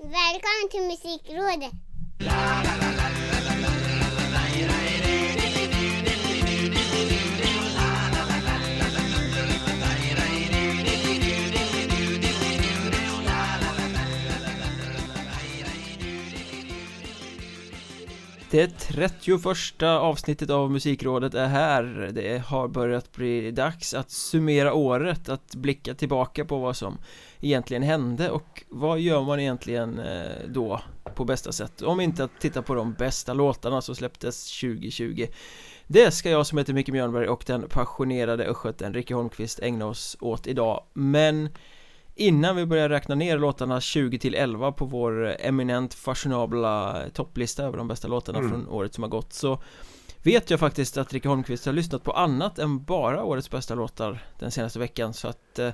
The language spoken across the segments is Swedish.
Välkommen till Musikrådet! Det 31 avsnittet av Musikrådet är här. Det har börjat bli dags att summera året Att blicka tillbaka på vad som egentligen hände och vad gör man egentligen eh, då på bästa sätt? Om inte att titta på de bästa låtarna som släpptes 2020 Det ska jag som heter Micke Mjörnberg och den passionerade östgöten Ricky Holmqvist ägna oss åt idag. Men Innan vi börjar räkna ner låtarna 20 till 11 på vår eminent fashionabla topplista över de bästa låtarna mm. från året som har gått så Vet jag faktiskt att Ricky Holmqvist har lyssnat på annat än bara årets bästa låtar den senaste veckan så att eh,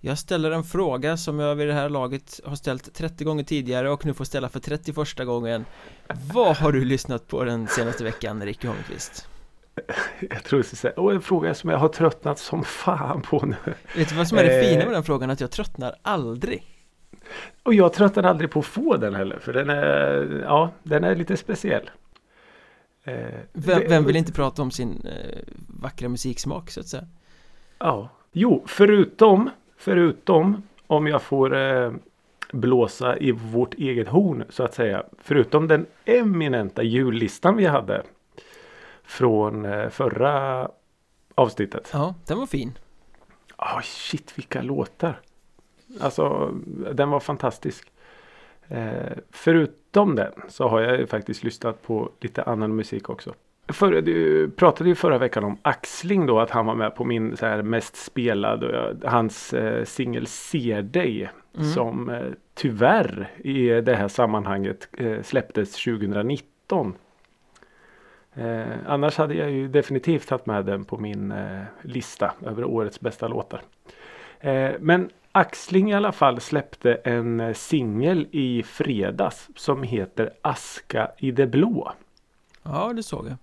Jag ställer en fråga som jag vid det här laget har ställt 30 gånger tidigare och nu får ställa för 31 gången Vad har du lyssnat på den senaste veckan Ricky Holmqvist? Jag tror att säga, och en fråga som jag har tröttnat som fan på nu. Vet du vad som är det fina med den frågan? Att jag tröttnar aldrig. Och jag tröttnar aldrig på att få den heller. För den är, ja, den är lite speciell. Eh, vem, vem, vill inte prata om sin eh, vackra musiksmak så att säga? Ja, jo, förutom, förutom om jag får eh, blåsa i vårt eget horn så att säga. Förutom den eminenta jullistan vi hade från eh, förra avsnittet. Ja, den var fin. Oh, shit vilka låtar. Alltså den var fantastisk. Eh, förutom den så har jag faktiskt lyssnat på lite annan musik också. För, du pratade ju förra veckan om Axling då att han var med på min så här, mest spelad hans eh, singel Ser dig mm. som eh, tyvärr i det här sammanhanget eh, släpptes 2019 Eh, annars hade jag ju definitivt tagit med den på min eh, lista över årets bästa låtar. Eh, men Axling i alla fall släppte en eh, singel i fredags som heter Aska i det blå. Ja, det såg jag.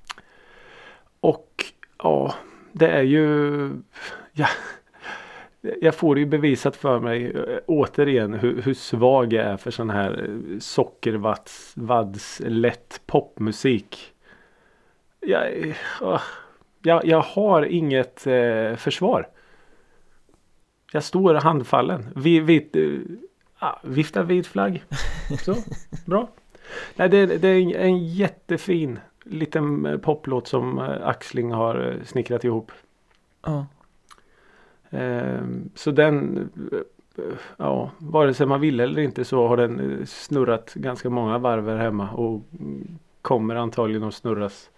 Och ja, det är ju... Ja, jag får det ju bevisat för mig äh, återigen hur, hur, svag jag är för sån här eh, sockervads lätt popmusik jag, jag, jag har inget eh, försvar. Jag står handfallen. Vi, vi, uh, viftar vit flagg. Så, bra. Nej, det, det, är en jättefin liten eh, poplåt som eh, Axling har snickrat ihop. Ja. Eh, så den, ja, vare sig man vill eller inte så har den snurrat ganska många varv här hemma och kommer antagligen att snurras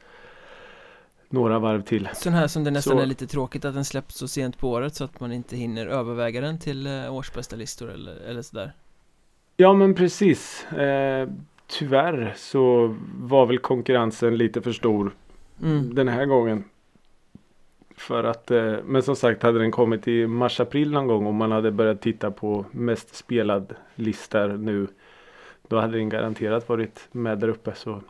några varv till. Sån här som det nästan så... är lite tråkigt att den släpps så sent på året så att man inte hinner överväga den till eh, årsbästa listor eller, eller sådär. Ja men precis. Eh, Tyvärr så var väl konkurrensen lite för stor mm. den här gången. För att, eh, men som sagt hade den kommit i mars-april någon gång och man hade börjat titta på mest spelad listor nu Då hade den garanterat varit med där uppe så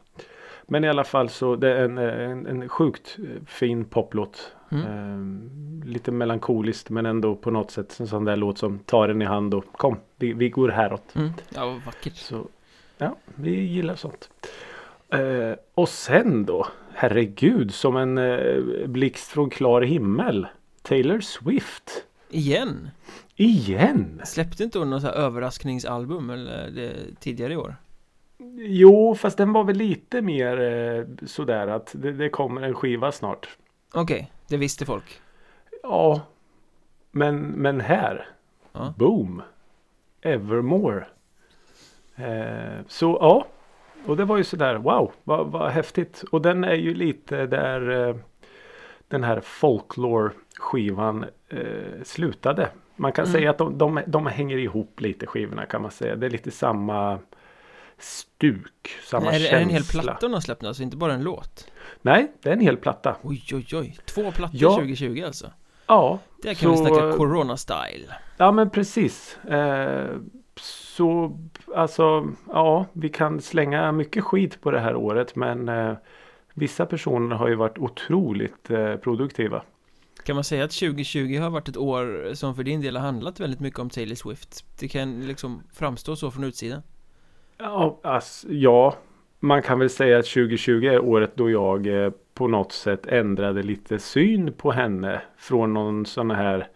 men i alla fall så det är en, en, en sjukt fin poplåt. Mm. Eh, lite melankoliskt men ändå på något sätt en sån där låt som tar en i hand och kom vi, vi går häråt. Mm. Ja vackert. Så, ja vi gillar sånt. Eh, och sen då herregud som en eh, blixt från klar himmel. Taylor Swift. Igen? Igen? Släppte inte hon något överraskningsalbum eller det, tidigare i år? Jo, fast den var väl lite mer eh, sådär att det, det, kommer en skiva snart. Okej, det visste folk. Ja, men, men här. Ja. Boom. Evermore. Eh, så ja, och det var ju sådär wow, vad, vad häftigt. Och den är ju lite där eh, den här folklore skivan eh, slutade. Man kan mm. säga att de, de, de hänger ihop lite skivorna kan man säga. Det är lite samma stuk, samma är, känsla. Är det en hel platta hon har släppt nu, alltså inte bara en låt? Nej, det är en hel platta. Oj, oj, oj. Två plattor ja. 2020 alltså? Ja. Det kan så, vi snacka Corona-style. Ja, men precis. Eh, så, alltså, ja, vi kan slänga mycket skit på det här året, men eh, vissa personer har ju varit otroligt eh, produktiva. Kan man säga att 2020 har varit ett år som för din del har handlat väldigt mycket om Taylor Swift? Det kan liksom framstå så från utsidan? Ja, alltså, ja, man kan väl säga att 2020 är året då jag eh, på något sätt ändrade lite syn på henne. Från någon sån här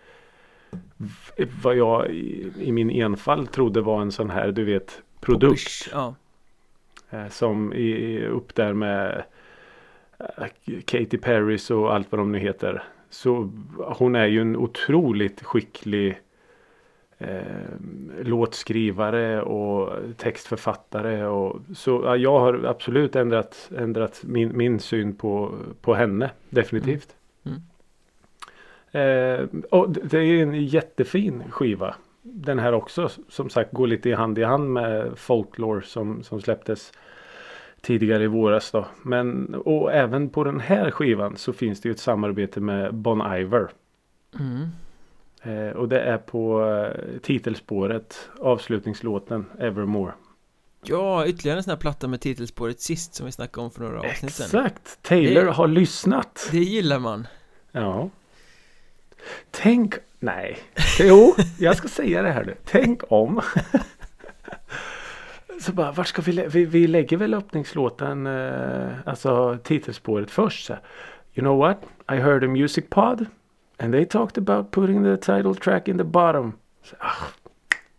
vad jag i, i min enfald trodde var en sån här du vet produkt. Ja, Eh, Som är upp där med eh, Katy Perrys och allt vad de nu heter. Så hon är ju en otroligt skicklig låtskrivare och textförfattare. Och, så ja, jag har absolut ändrat, ändrat min, min syn på, på henne. Definitivt. Mm. Eh, och det är en jättefin skiva. Den här också som sagt går lite i hand i hand med Folklore som, som släpptes tidigare i våras då. Men och även på den här skivan så finns det ju ett samarbete med Bon Iver. mm. Eh, och det är på eh, titelspåret avslutningslåten Evermore. ja ytterligare en sån här platta med titelspåret sist som vi snackade om för några avsnitt sedan Exakt! Taylor Det- har lyssnat. Det gillar man Ja. Tänk, nej. Jo, jag ska säga det här nu. Tänk om. Så bara, vart ska vi, lä- vi, vi lägger väl öppningslåten, eh, alltså titelspåret först. Så. You know what? I heard a music pod and they talked about putting the title track in the bottom. Så, ah,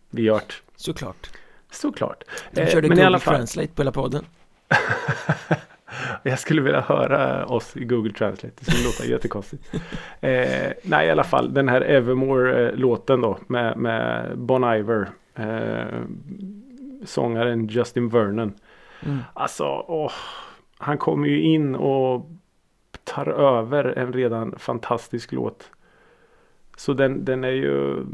vi det. Såklart Såklart. De Eh, körde i Google alla fall. Translate på hela podden Jag skulle vilja höra oss i Google Translate. Det skulle låta jättekonstigt. Eh, nej, i alla fall den här Evermore-låten då med, med Bon Iver. Eh, sångaren Justin Vernon. mm. Alltså, åh, han kommer ju in och tar över en redan fantastisk låt. Så den, den är ju,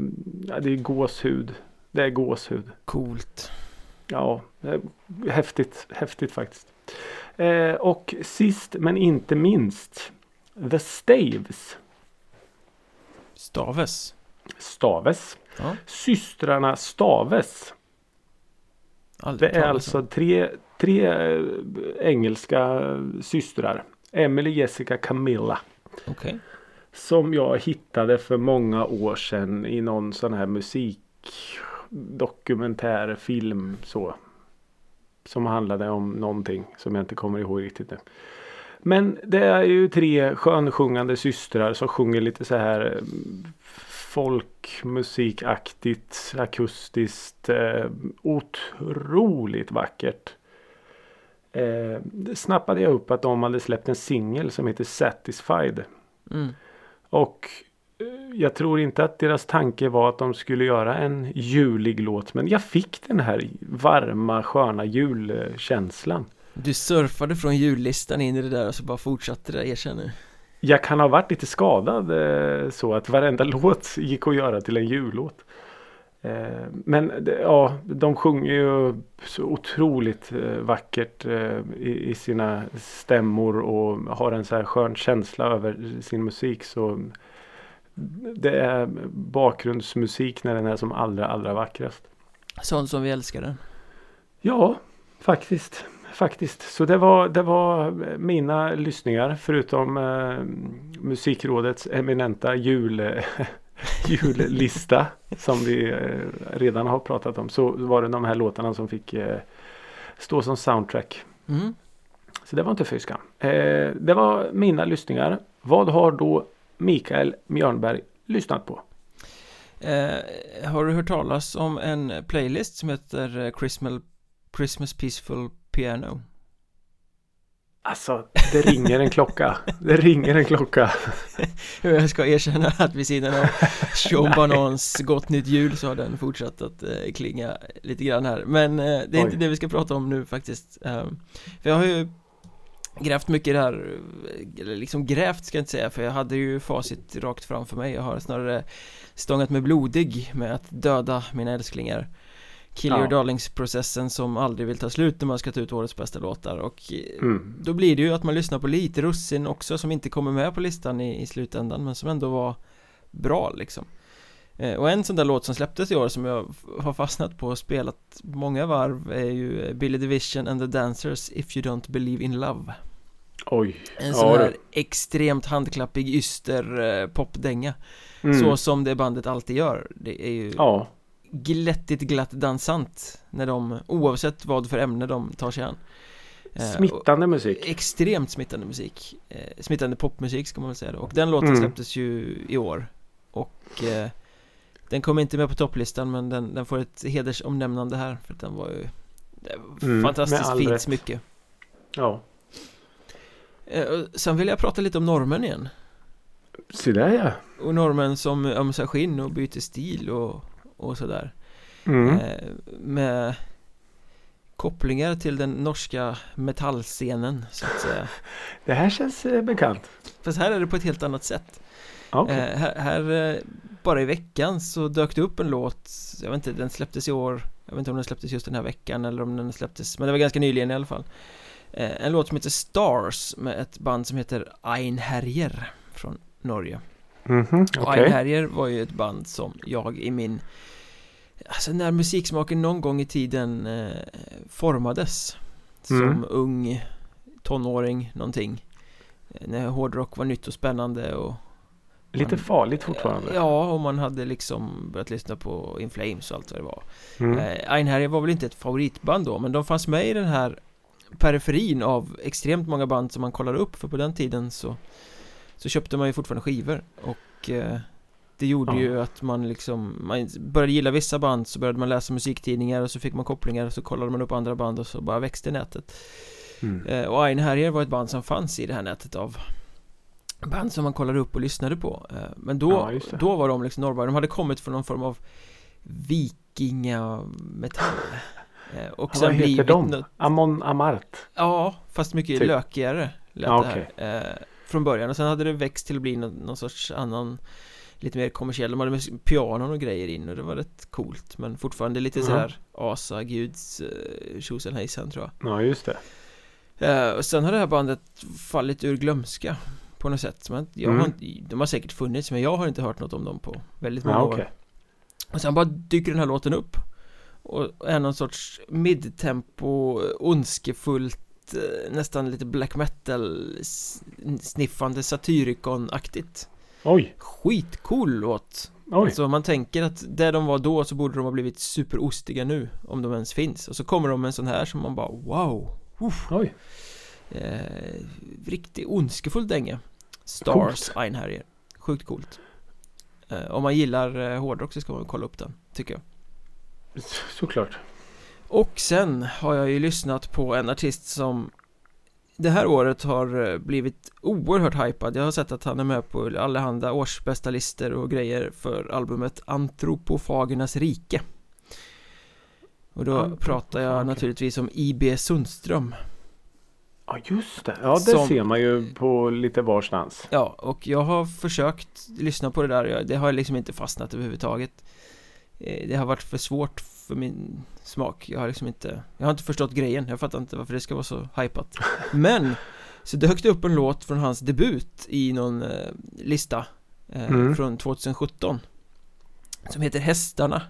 ja, det är gåshud. Det är gåshud. Coolt Ja, det är häftigt, häftigt faktiskt. Eh, och sist men inte minst The Staves. Staves Staves. Ja, Systrarna Staves. Det aldrig är talas om. alltså tre, tre eh, engelska systrar. Emily, Jessica, Camilla. Okej som jag hittade för många år sedan i någon sån här musikdokumentär, film så. Som handlade om någonting som jag inte kommer ihåg riktigt nu. Men det är ju tre skönsjungande systrar som sjunger lite så här eh, folkmusikaktigt, akustiskt. Eh, otroligt vackert. Eh, snappade jag upp att de hade släppt en singel som heter Satisfied. mm. Och eh, jag tror inte att deras tanke var att de skulle göra en julig låt. Men jag fick den här varma sköna julkänslan. Du surfade från jullistan in i det där och så bara fortsatte det, erkänner Jag kan ha varit lite skadad eh, så att varenda låt gick att göra till en jullåt. Eh, Men ja, de sjunger ju så otroligt eh, vackert eh, i, i sina stämmor och har en så här skön känsla över sin musik. Så det är bakgrundsmusik när den är som allra, allra vackrast. Sånt som vi älskar den Ja, faktiskt. Faktiskt. Så det var, det var mina lyssningar förutom eh, Musikrådets eminenta jul, jullista som vi eh, redan har pratat om. Så var det de här låtarna som fick eh, stå som soundtrack. mm. Så det var inte fy skam. Eh, det var mina lyssningar. Vad har då Mikael Mjörnberg lyssnat på? eh, Har du hört talas om en playlist som heter Christmas, Christmas Peaceful Piano? Alltså, det ringer en klocka. Det ringer en klocka. Jag ska erkänna att vid sidan av Sean Banans Gott Nytt Jul så har den fortsatt att eh, klinga lite grann här Men eh, det är Oj. inte det vi ska prata om nu faktiskt eh, För jag har ju grävt mycket eh, eller liksom grävt ska jag inte säga för jag hade ju facit rakt framför mig Jag har snarare stångat mig blodig med att döda mina älsklingar Kill Ja. your darlings-processen som aldrig vill ta slut när man ska ta ut årets bästa låtar och eh, Mm. då blir det ju att man lyssnar på lite russin också som inte kommer med på listan i, i slutändan men som ändå var bra liksom eh, Och en sån där låt som släpptes i år som jag har fastnat på och spelat många varv är ju eh, Billy Division and the Dancers If You Don't Believe In Love Oj. En Ja, sån här du. extremt handklappig yster popdänga Mm. Så som det bandet alltid gör Det är ju Ja. Glättigt glatt dansant När de, oavsett vad för ämne de tar sig an Eh, Smittande musik. Extremt smittande musik eh, Smittande popmusik ska man väl säga då. Och den låten Mm. släpptes ju i år Och eh, Den kom inte med på topplistan men den, den får ett hedersomnämnande här För den var ju Mm, Fantastiskt fint rätt. smycke Ja. eh, Sen vill jag prata lite om normen igen Så där ja. Och normen som ömsar skinn och byter stil och, och sådär Mm. eh, Med Kopplingar till den norska metallscenen så att säga Det här känns eh, bekant. Fast här är det på ett helt annat sätt Okej. Eh, här, här bara i veckan så dök det upp en låt Jag vet inte, den släpptes i år Jag vet inte om den släpptes just den här veckan eller om den släpptes Men det var ganska nyligen i alla fall En låt som heter Stars med ett band som heter Einherjer Från Norge Mhm, Och Okej. Einherjer var ju ett band som jag i min Alltså när musiksmaken någon gång i tiden eh, formades Som Mm. ung tonåring någonting Eh, När hårdrock var nytt och spännande och Lite farligt fortfarande. Ja, och man hade liksom börjat lyssna på In Flames och allt vad det var Mm. eh, Einherjer var väl inte ett favoritband då Men de fanns med i den här periferin av extremt många band som man kollar upp För på den tiden så Så köpte man ju fortfarande skivor och eh, Det gjorde Ja. ju att man liksom Man började gilla vissa band så började man läsa musiktidningar och så fick man kopplingar och så kollade man upp andra band och så bara växte nätet Mm. Eh, Och Einherjer var ett band som fanns i det här nätet av Band som man kollade upp och lyssnade på Eh, Men då, Ja, då var de liksom norrbar De hade kommit från någon form av Vikingametall Eh, Och Ja, sen vad heter de? något- Amon Amart. Ja, fast mycket Typ. lökigare lät Ja, det här Från början och sen hade det växt till att bli någon, någon sorts annan Lite mer kommersiell, de hade med pianon och grejer in och det var rätt coolt Men fortfarande lite Mhm. sådär Asa, Guds, eh, tjosan hejsan tror jag Ja, just det. Eh, och sen har det här bandet fallit ur glömska på något sätt. Men jag har Mm. inte, de har säkert funnits men jag har inte hört något om dem på väldigt många Ja, år. okej. Och sen bara dyker den här låten upp. Och är någon sorts midtempo, ondskefullt, eh, nästan lite black metal sniffande Satyricon-aktigt. Oj, Skitcool låt! oj. Alltså man tänker att där de var då så borde de ha blivit superostiga nu om de ens finns. Och så kommer de med en sån här som man bara wow! Uff. Oj. Eh, riktigt ondskefull dänga Stars Einherjer Sjukt coolt eh, Om man gillar eh, hårdrock så ska man kolla upp den Tycker jag Såklart. Och sen har jag ju lyssnat på en artist som Det här året har eh, blivit oerhört hypad Jag har sett att han är med på allehanda årsbästa listor och grejer för albumet Antropofagernas rike Och då pratar jag naturligtvis om I.B. Sundström Ja, just det. Ja, det Som- ser man ju på lite varstans. Ja, och jag har försökt lyssna på det där, jag- det har liksom inte fastnat överhuvudtaget Det har varit för svårt för min smak, jag har liksom inte Jag har inte förstått grejen, jag fattar inte varför det ska vara så hypat Men Så dök det upp en låt från hans debut i någon eh, lista eh, Mm. Från 2017 Som heter Hästarna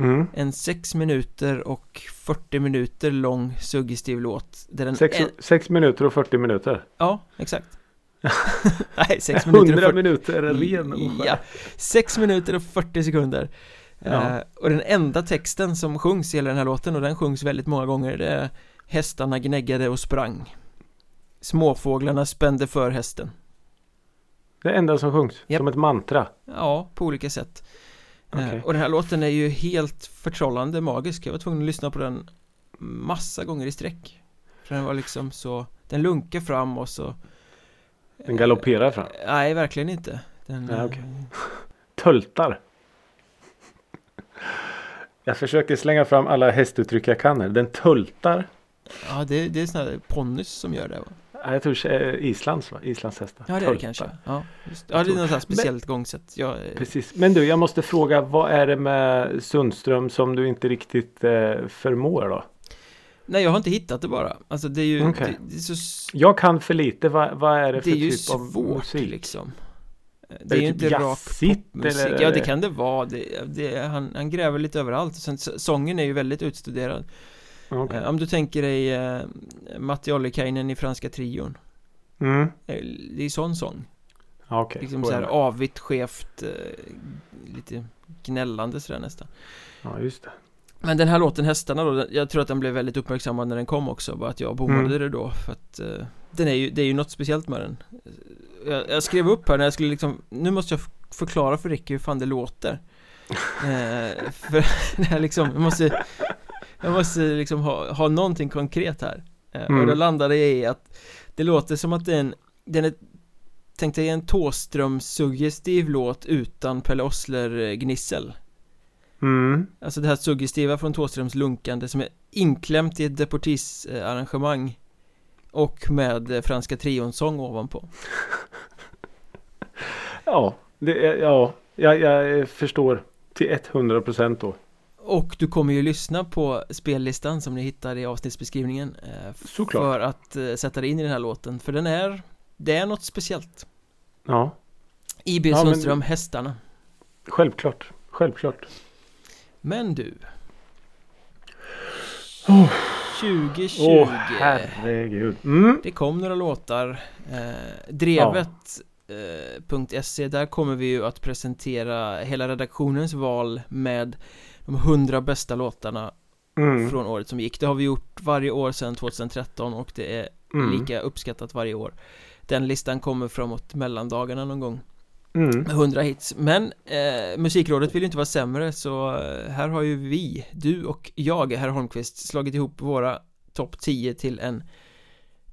Mm. En 6 minuter och 40 minuter lång suggestiv låt där den Sex, en- sex minuter och 40 minuter. Ja, exakt Nej, 6 minuter och 100 40 minuter ren och. Ja, 6 minuter och 40 sekunder Ja. Eh, Och den enda texten som sjungs i hela den här låten och den sjungs väldigt många gånger det är Hästarna gnäggade och sprang Småfåglarna spände för hästen Det enda som sjungs. Japp. Som ett mantra. Ja, på olika sätt Eh, Okej. Och den här låten är ju helt förtrollande magisk Jag var tvungen att lyssna på den massa gånger i sträck För den var liksom så Den lunkar fram och så Den galopperar fram. Nej, verkligen inte den, eh, okej. Töltar. Jag försöker slänga fram alla hästuttryck jag kan här. Den töltar. Ja, det, det är sådana här ponnys som gör det va? Ja, Jag tror det Islands va? Islands hästar. Ja det är det kanske Ja, just, ja det är något speciellt gångsätt jag, Precis. Men du, jag måste fråga. Vad är det med Sundström som du inte riktigt eh, förmår då? Nej jag har inte hittat det bara Alltså det är ju Okej. det, det är så Jag kan för lite. Vad, vad är det för Det är ju typ av svårt musik? liksom Eh, Är Det är ju typ inte rak jazzigt, popmusik eller? Ja det kan det vara det, det, han, han gräver lite överallt och sen sången är ju väldigt utstuderad Okej. Eh, Om du tänker dig eh, Matti Ollikainen i Franska trion Mm. Det är sån sång Okej. Liksom så här avigt, skevt eh, Lite gnällande sådär nästan Ja, just det. Men den här låten Hästarna då, jag tror att den blev väldigt uppmärksammad när den kom också Bara att jag bommade Mm. det då för att eh, Den är ju, det är ju något speciellt med den jag, jag skrev upp här när jag skulle liksom Nu måste jag förklara för Ricky hur fan det låter eh, För här liksom, jag måste Jag måste liksom ha, ha någonting konkret här eh, Och Mm. då landade jag i att Det låter som att det är en Den är Tänk dig en Thåström-suggestiv låt utan Pelle Ossler-gnissel Mm. Alltså det här suggestiva från Thåströms lunkande som är inklämt i ett Deportis-arrangemang Och med Franska Trion-sång ovanpå Ja, det ja jag, jag förstår till 100 procent då. Och du kommer ju lyssna på spellistan som ni hittar i avsnittsbeskrivningen eh, Såklart. För att eh, sätta dig in i den här låten För den är Det är något speciellt Ja, I.B. Ja, men- Sundström, Hästarna självklart. Självklart. Men du Oh. 2020 Åh herregud. Mm. Det kom några låtar eh, Drevet eh, .se Där kommer vi ju att presentera hela redaktionens val med de 100 bästa låtarna Mm. från året som gick Det har vi gjort varje år sedan 2013 och det är Mm. lika uppskattat varje år Den listan kommer framåt mellandagarna någon gång Mm. med 100 hits Men eh, Musikrådet vill ju inte vara sämre så eh, här har ju vi, du och jag, herr Holmqvist slagit ihop våra topp 10 till en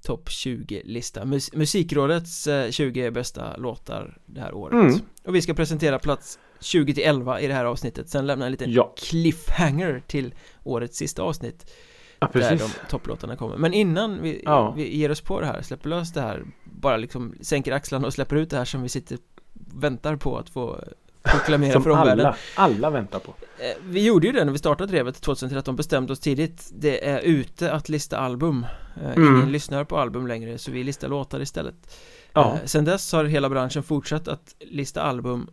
topp 20-lista Mus Musikrådets eh, 20 bästa låtar det här året Mm. Och vi ska presentera plats 20 till 11 i det här avsnittet Sen lämna en liten Ja. cliffhanger till årets sista avsnitt Ja, Där de topplåtarna kommer Men innan vi, Ja. vi ger oss på det här, släpper lös det här Bara liksom sänker axlarna och släpper ut det här som vi sitter väntar på att få proklamera för Som omvärlden alla, alla väntar på. Eh, Vi gjorde ju det när vi startade Drevet 2013, bestämde oss tidigt Det är ute att lista album Eh, Mm. Ingen lyssnar på album längre så vi listar låtar istället Ja. Eh, Sen dess har hela branschen fortsatt att lista album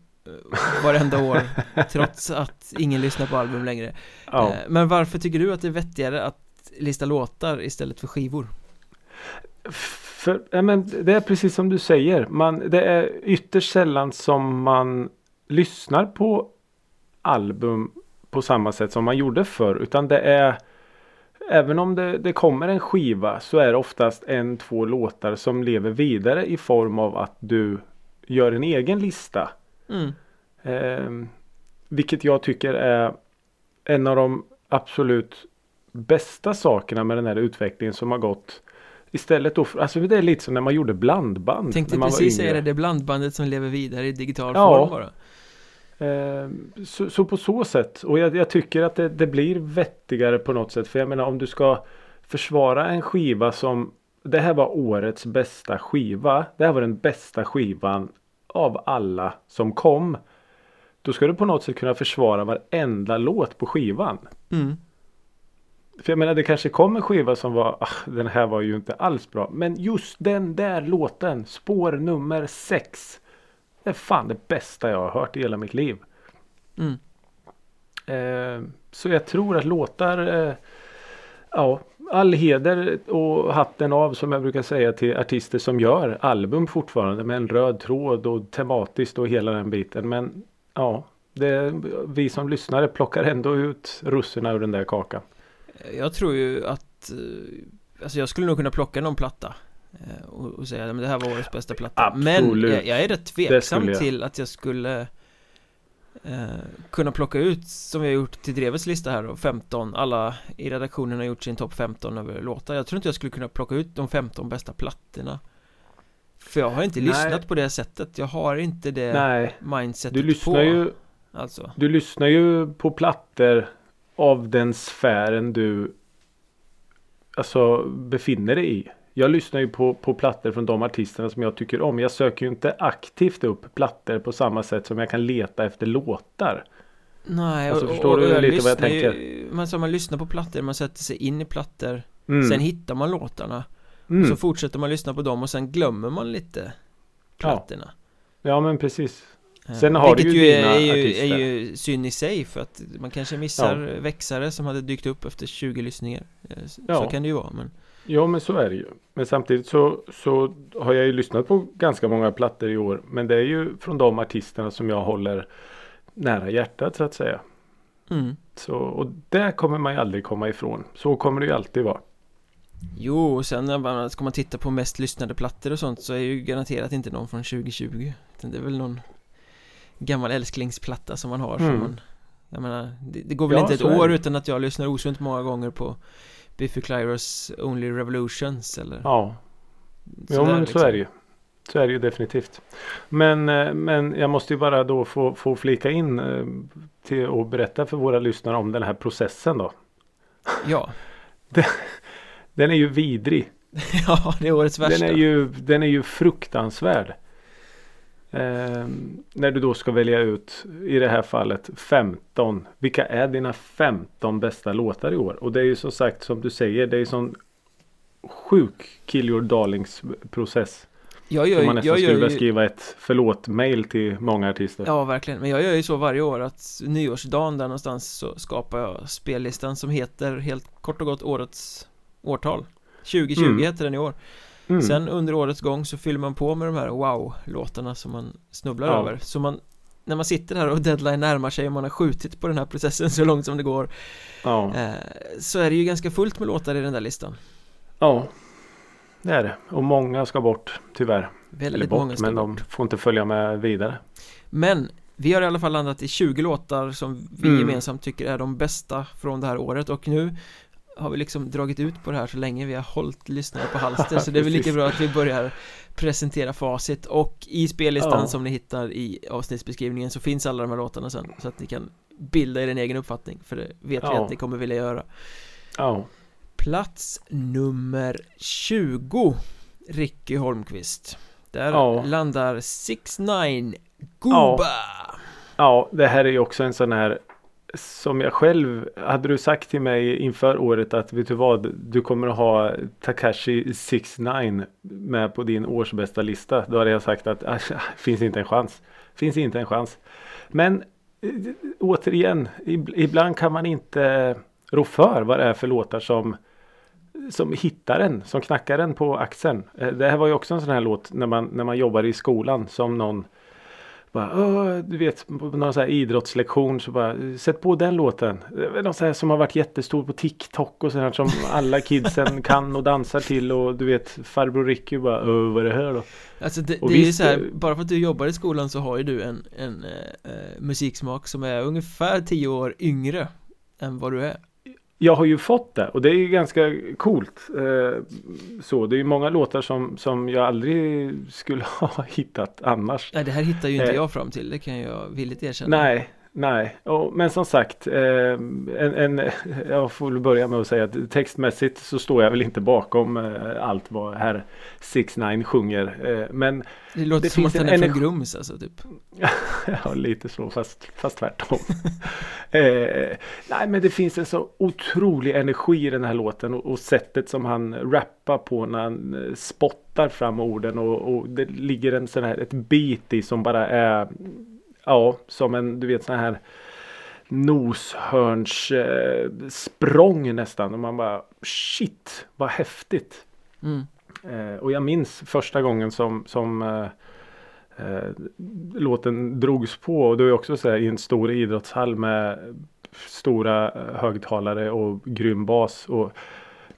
Varenda år Trots att ingen lyssnar på album längre ja. Men varför tycker du att det är vettigare att lista låtar istället för skivor? För, ja, men det är precis som du säger. Man, det är ytterst sällan som man lyssnar på album på samma sätt som man gjorde förr. Utan det är Även om det, det kommer en skiva så är det oftast en, två låtar som lever vidare i form av att du gör en egen lista. Mm. Eh, vilket jag tycker är en av de absolut bästa sakerna med den här utvecklingen som har gått. Istället då, alltså det är lite som när man gjorde blandband. Tänkte när man precis säga det, det blandbandet som lever vidare i digital Ja. form bara Eh, så, så på så sätt. Och jag, jag tycker att det, det blir vettigare på något sätt. För jag menar om du ska försvara en skiva som Det här var årets bästa skiva. Det här var den bästa skivan av alla som kom. Då ska du på något sätt kunna försvara varenda låt på skivan. mm. För jag menar det kanske kom en skiva som var ah, Den här var ju inte alls bra. Men just den där låten. Spår nummer sex. Det är fan det bästa jag har hört i hela mitt liv. Mm. Eh, så jag tror att låtar eh, Ja all heder och hatten av som jag brukar säga till artister som gör album fortfarande med en röd tråd och tematiskt och hela den biten. Men ja det, vi som lyssnare plockar ändå ut russerna ur den där kakan. Jag tror ju att eh, Alltså jag skulle nog kunna plocka någon platta eh, och, och säga att det här var årets bästa platta. Men Absolut. jag, jag är rätt tveksam till att jag skulle eh, Kunna plocka ut som vi har gjort till Drevets lista här då 15 Alla i redaktionen har gjort sin topp 15 över låtar. Jag tror inte jag skulle kunna plocka ut de 15 bästa plattorna. För jag har inte Nej. lyssnat på det sättet. Jag har inte det Nej, mindsetet du lyssnar på ju Alltså. Du lyssnar ju på plattor av den sfären du alltså befinner dig i. Jag lyssnar ju på, på plattor från de artisterna som jag tycker om. Jag söker ju inte aktivt upp plattor på samma sätt som jag kan leta efter låtar. Nej, Alltså, och, förstår och, du och jag lite vad jag lyssnar ju, man, så man lyssnar på plattor, man sätter sig in i plattor Mm. Sen hittar man låtarna mm. Så fortsätter man lyssna på dem och sen glömmer man lite plattorna Ja men precis. Eh, Sen har Vilket du ju dina är, ju, artister. är ju synd i sig för att man kanske missar växare som hade dykt upp efter 20 lyssningar Eh, Så Ja. kan det ju vara men Ja men så är det ju. Men samtidigt så, så har jag ju lyssnat på ganska många plattor i år. Men det är ju från de artisterna som jag håller nära hjärtat så att säga. mm. Så, och det kommer man ju aldrig komma ifrån. Så kommer det ju alltid vara. Jo, och sen när man, ska man titta på mest lyssnade plattor och sånt så är ju garanterat inte någon från 2020 utan det är väl någon gammal älsklingsplatta som man har som Mm. man Jag menar, det, det går väl Ja, inte ett år det. utan att jag lyssnar osunt många gånger på Biffy Clyros Only Revolutions eller Ja, jo sådär men liksom. så är det ju. Så är det ju definitivt. Men, eh, men jag måste ju bara då få, få flika in eh, till att berätta för våra lyssnare om den här processen då. Ja, Den är ju vidrig. ja det är årets värsta Den är ju, den är ju fruktansvärd. Eh, när du då ska välja ut i det här fallet 15. Vilka är dina 15 bästa låtar i år? Och det är ju som sagt som du säger. Det är ju sån sjuk kill your darlings process. Jag gör, man nästan jag skulle gör vilja ju, skriva ett förlåt-mail till många artister. Ja, verkligen. Men jag gör ju så varje år att nyårsdagen där någonstans så skapar jag spellistan som heter helt kort och gott årets årtal 2020 Mm. heter den i år Mm. Sen under årets gång så fyller man på med de här wow-låtarna som man snubblar Ja. över Så man när man sitter här och deadline närmar sig och man har skjutit på den här processen så långt som det går ja. eh, Så är det ju ganska fullt med låtar i den där listan ja, det är det. Och många ska bort tyvärr. Eller Väldigt många bort, ska men bort de får inte följa med vidare. Men vi har i alla fall landat i 20 låtar som vi Mm. gemensamt tycker är de bästa från det här året och nu har vi liksom dragit ut på det här så länge vi har hållit lyssnare på halster så det är väl lika bra att vi börjar presentera facit. Och i spellistan Ja. som ni hittar i avsnittsbeskrivningen så finns alla de här låtarna sen så att ni kan bilda er en egen uppfattning för det vet vi Ja. att ni kommer vilja göra. Ja, Plats nummer 20 Ricky Holmqvist. Där Ja. landar 6 9 Goba ja, det här är ju också en sån här som jag själv, hade du sagt till mig inför året att vet du vad, du kommer att ha Takashi 69 med på din årsbästa lista. Då hade jag sagt att ah, det finns inte en chans. Finns inte en chans. Men eh, återigen, ibland kan man inte rå för vad det är för låtar som som hittar en, som knackar en på axeln. Eh, det här var ju också en sån här låt när man, när man jobbar i skolan som någon bara, "Åh, du vet, på någon sån här idrottslektion så bara, sätt på den låten. Någon sån här som har varit jättestor på TikTok och sånt som alla kidsen kan och dansar till och du vet, farbror Ricky bara, "Åh, vad är det här då? Alltså det, det är ju visst, så här, eh, bara för att du jobbar i skolan så har ju du en, en eh, eh, musiksmak som är ungefär 10 år yngre än vad du är Jag har ju fått det och det är ju ganska coolt. Eh, så det är ju många låtar som, som jag aldrig skulle ha hittat annars. Nej det här hittar ju inte Eh. jag fram till, det kan jag villigt erkänna Nej, nej. Och, men som sagt, eh, en, en, jag får väl börja med att säga att textmässigt så står jag väl inte bakom eh, allt vad herr 6 9 sjunger. Eh, men Det låter det som att en är från Grums alltså typ ja, lite så fast, fast tvärtom. eh, nej, men det finns en så otrolig energi i den här låten och, och sättet som han rappar på när han eh, spottar fram orden och, och det ligger en sån här ett beat i som bara är ja, som en du vet sån här noshörns eh, språng nästan och man bara shit vad häftigt. mm. Eh, och jag minns första gången som, som eh, eh, låten drogs på och det är också så här, i en stor idrottshall med stora eh, högtalare och grym bas. Och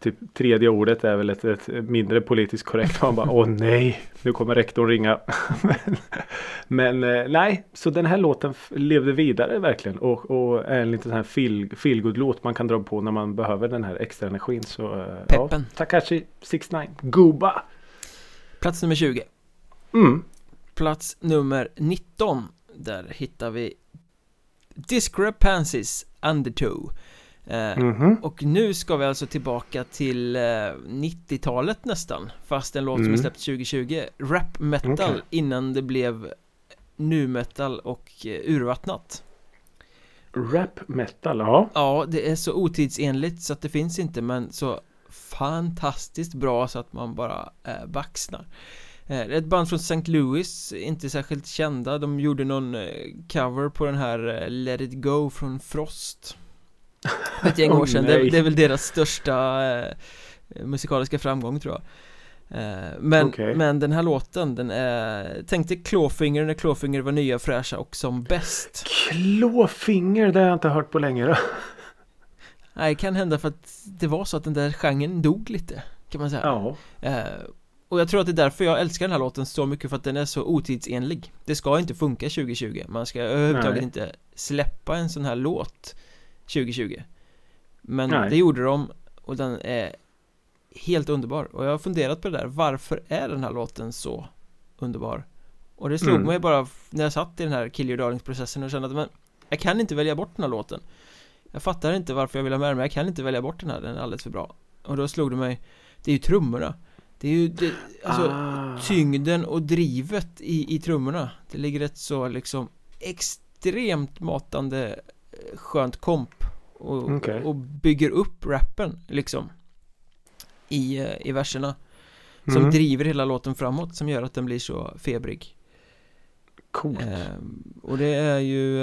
typ tredje ordet är väl ett, ett mindre politiskt korrekt. Man bara åh nej, nu kommer rektorn ringa. men men eh, nej, så den här låten levde vidare verkligen och, och är en liten sån här feel, feel låt man kan dra på när man behöver den här extra energin. Så, eh, ja, Peppen. Takashi 69 Guba. Plats nummer 20 Mm. Plats nummer 19 Där hittar vi Discrepancies Undertow eh, Mhm. Och nu ska vi alltså tillbaka till eh, 90-talet nästan Fast en låt som är Mm. släppt 2020 Rap metal Okej. innan det blev nu metal och eh, urvattnat Rap metal, ja. Ja, det är så otidsenligt så att det finns inte men så fantastiskt bra så att man bara eh, baxnar eh, det är Ett band från St. Louis, inte särskilt kända De gjorde någon eh, cover på den här eh, Let It Go från Frost Ett gäng år sedan, det, nej. det är väl deras största eh, musikaliska framgång tror jag Eh, Men, Okej. men den här låten, den är Tänk dig Clawfinger när Clawfinger var nya, fräscha och som bäst Klåfinger, det har jag inte hört på länge då. Nej, det kan hända för att det var så att den där genren dog lite Kan man säga Ja. eh, Och jag tror att det är därför jag älskar den här låten så mycket för att den är så otidsenlig Det ska inte funka 2020 Man ska överhuvudtaget Nej. inte släppa en sån här låt 2020 Men Nej. det gjorde de och den är helt underbar och jag har funderat på det där Varför är den här låten så underbar? Och det slog Mm. mig bara när jag satt i den här Kill Your Darlings processen och kände att men Jag kan inte välja bort den här låten Jag fattar inte varför jag vill ha med den men jag kan inte välja bort den här, den är alldeles för bra Och då slog det mig Det är ju trummorna Det är ju det, alltså ah. tyngden och drivet i, i trummorna Det ligger ett så liksom extremt matande skönt komp och, Okej. och bygger upp rappen liksom i, eh, i verserna som Mm. driver hela låten framåt som gör att den blir så febrig Coolt. Ehm, och det är ju,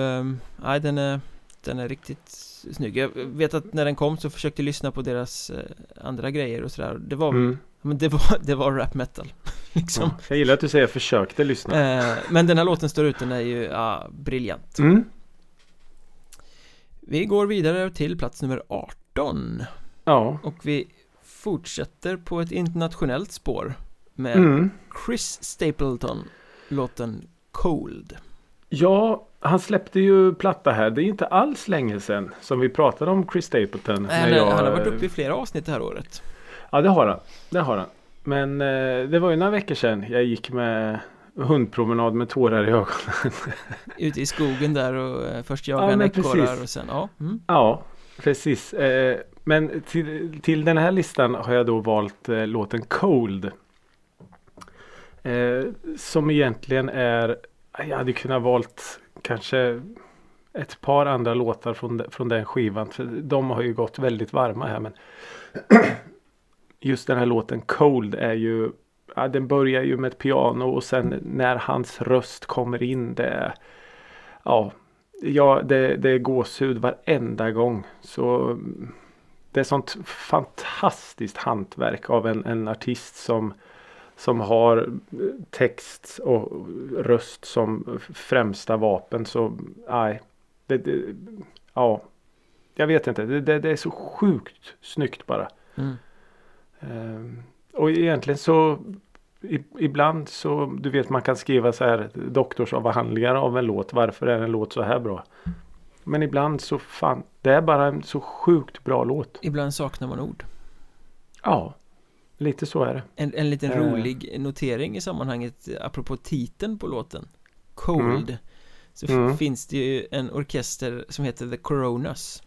nej den är, den är riktigt snygg Jag vet att när den kom så försökte jag lyssna på deras eh, andra grejer och sådär Det var, Mm. men det var, det var rap metal liksom Ja. Jag gillar att du säger försökte lyssna. Eh, Men den här låten står ut, den är ju, ja, briljant Mm. Vi går vidare till plats nummer 18 Ja. Och vi fortsätter på ett internationellt spår Med Mm. Chris Stapleton Låten Cold Ja, han släppte ju platta här. Det är inte alls länge sedan som vi pratade om Chris Stapleton. Nej, när han, jag- han har varit uppe i flera avsnitt det här året Ja, det har han. Det har han. Men eh, det var ju några veckor sedan jag gick med hundpromenad med tårar i ögonen. Ute i skogen där och eh, först Ja, jaga men ekorrar och sen, ja mm. ja, precis. Eh, men till, till den här listan har jag då valt eh, låten Cold. Som egentligen är, jag hade kunnat valt kanske ett par andra låtar från, från den skivan. För de har ju gått väldigt varma här. Men just den här låten Cold är ju, ja, den börjar ju med ett piano och sen när hans röst kommer in det ja, ja det, det är gåshud varenda gång. Så det är sånt fantastiskt hantverk av en, en artist som som har text och röst som främsta vapen så nej. Det, det, ja. Jag vet inte. Det, det, det är så sjukt snyggt bara. Mm. Ehm, och egentligen så ibland så du vet man kan skriva så här doktorsavhandlingar av en låt. Varför är en låt så här bra? Men ibland så fan det är bara en så sjukt bra låt. Ibland saknar man ord Ja, lite så är det. En, en liten Eh. rolig notering i sammanhanget apropå titeln på låten Cold Så f- Mm. finns det ju en orkester som heter The Coronas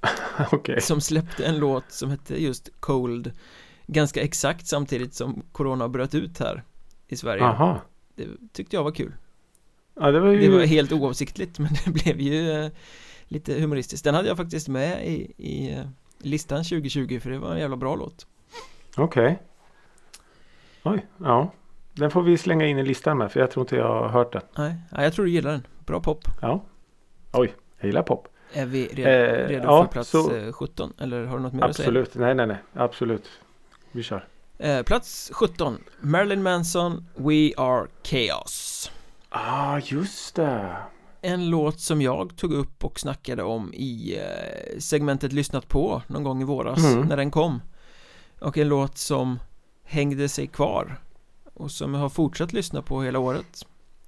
Okej. Som släppte en låt som hette just Cold Ganska exakt samtidigt som Corona bröt ut här i Sverige Aha. Det tyckte jag var kul Ja det var ju. Det var helt oavsiktligt men det blev ju eh, lite humoristiskt Den hade jag faktiskt med i, i eh, listan 2020 för det var en jävla bra låt Okej. Oj, ja. Den får vi slänga in i listan med för jag tror inte jag har hört den. Nej, ja, jag tror du gillar den Bra pop Ja. Oj, jag gillar pop. Är vi redo, Eh, redo ja, för plats så- eh, 17? Eller har du något mer att säga? Absolut. Nej, nej, nej. Absolut. Vi kör. Eh, plats 17 Marilyn Manson We Are Chaos Ah, just det. En låt som jag tog upp och snackade om i eh, segmentet Lyssnat på någon gång i våras Mm. när den kom Och en låt som hängde sig kvar och som jag har fortsatt lyssna på hela året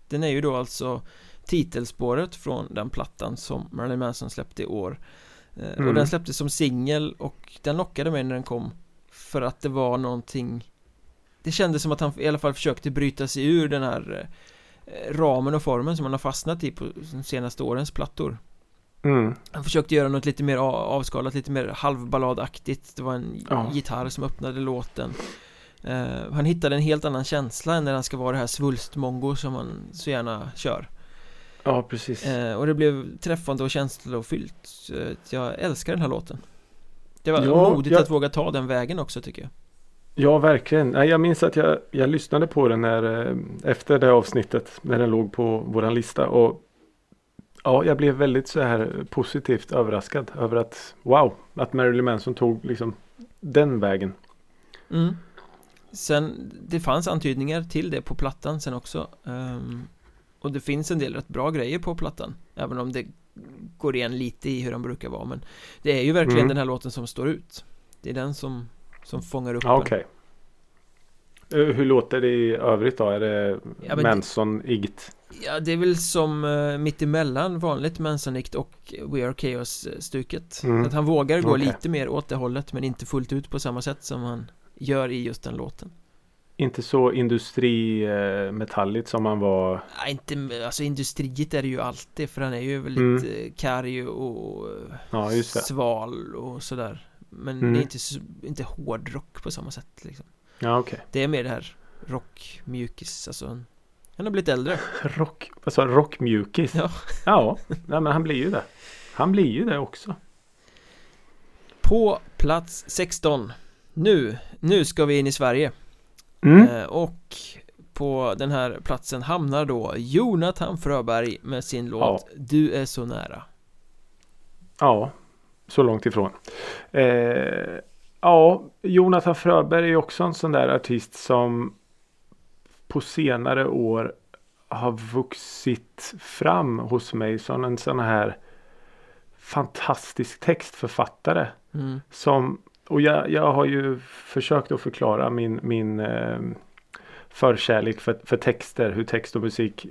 Den är ju då alltså titelspåret från den plattan som Marilyn Manson släppte i år Eh, Och Mm. den släpptes som singel och den lockade mig när den kom För att det var någonting Det kändes som att han i alla fall försökte bryta sig ur den här eh, ramen och formen som han har fastnat i på de senaste årens plattor Mm. Han försökte göra något lite mer avskalat, lite mer halvballadaktigt Det var en Ja. gitarr som öppnade låten Eh, Han hittade en helt annan känsla än när han ska vara det här svulstmongo som han så gärna kör Ja, precis. Eh, Och det blev träffande och känslofyllt att Jag älskar den här låten Det var Ja, modigt jag- att våga ta den vägen också tycker jag Ja, verkligen. Jag minns att jag, jag lyssnade på den när, eh, efter det avsnittet när den låg på våran lista. Och ja, jag blev väldigt så här positivt överraskad över att wow, att Marilyn Manson tog liksom den vägen. mm. Sen, det fanns antydningar till det på plattan sen också um, Och det finns en del rätt bra grejer på plattan Även om det går igen lite i hur de brukar vara men Det är ju verkligen Mm. den här låten som står ut Det är den som, som fångar upp. Okej. Eh, Hur låter det i övrigt då? Är det Ja, Manson-igt? Ja, det är väl som uh, mittemellan vanligt Mansonict och We Are Chaos-stuket Mm. Att han vågar gå Okej. lite mer åt det hållet men inte fullt ut på samma sätt som han gör i just den låten Inte så industrimetalligt som man var. Nej, inte, alltså industriet är det ju alltid för han är ju väldigt Mm. mm. karg och eh, Ja, sval och sådär Men Mm. det är inte, inte hårdrock på samma sätt liksom Ja, okej. Det är mer det här rock, mjukis, alltså han, han har blivit äldre Rock, vad sa? Rockmjukis? Ja. Ja, nej, men han blir ju det. Han blir ju det också. På plats 16 Nu, nu ska vi in i Sverige Mm. eh, Och på den här platsen hamnar då Jonathan Fröberg med sin låt Du är så nära Ja, så långt ifrån. Eh, ja, Jonathan Fröberg är också en sån där artist som på senare år har vuxit fram hos mig som en sån här fantastisk textförfattare. mm. Som, och jag, jag har ju försökt att förklara min, min eh, förkärlek för, för texter. Hur text och musik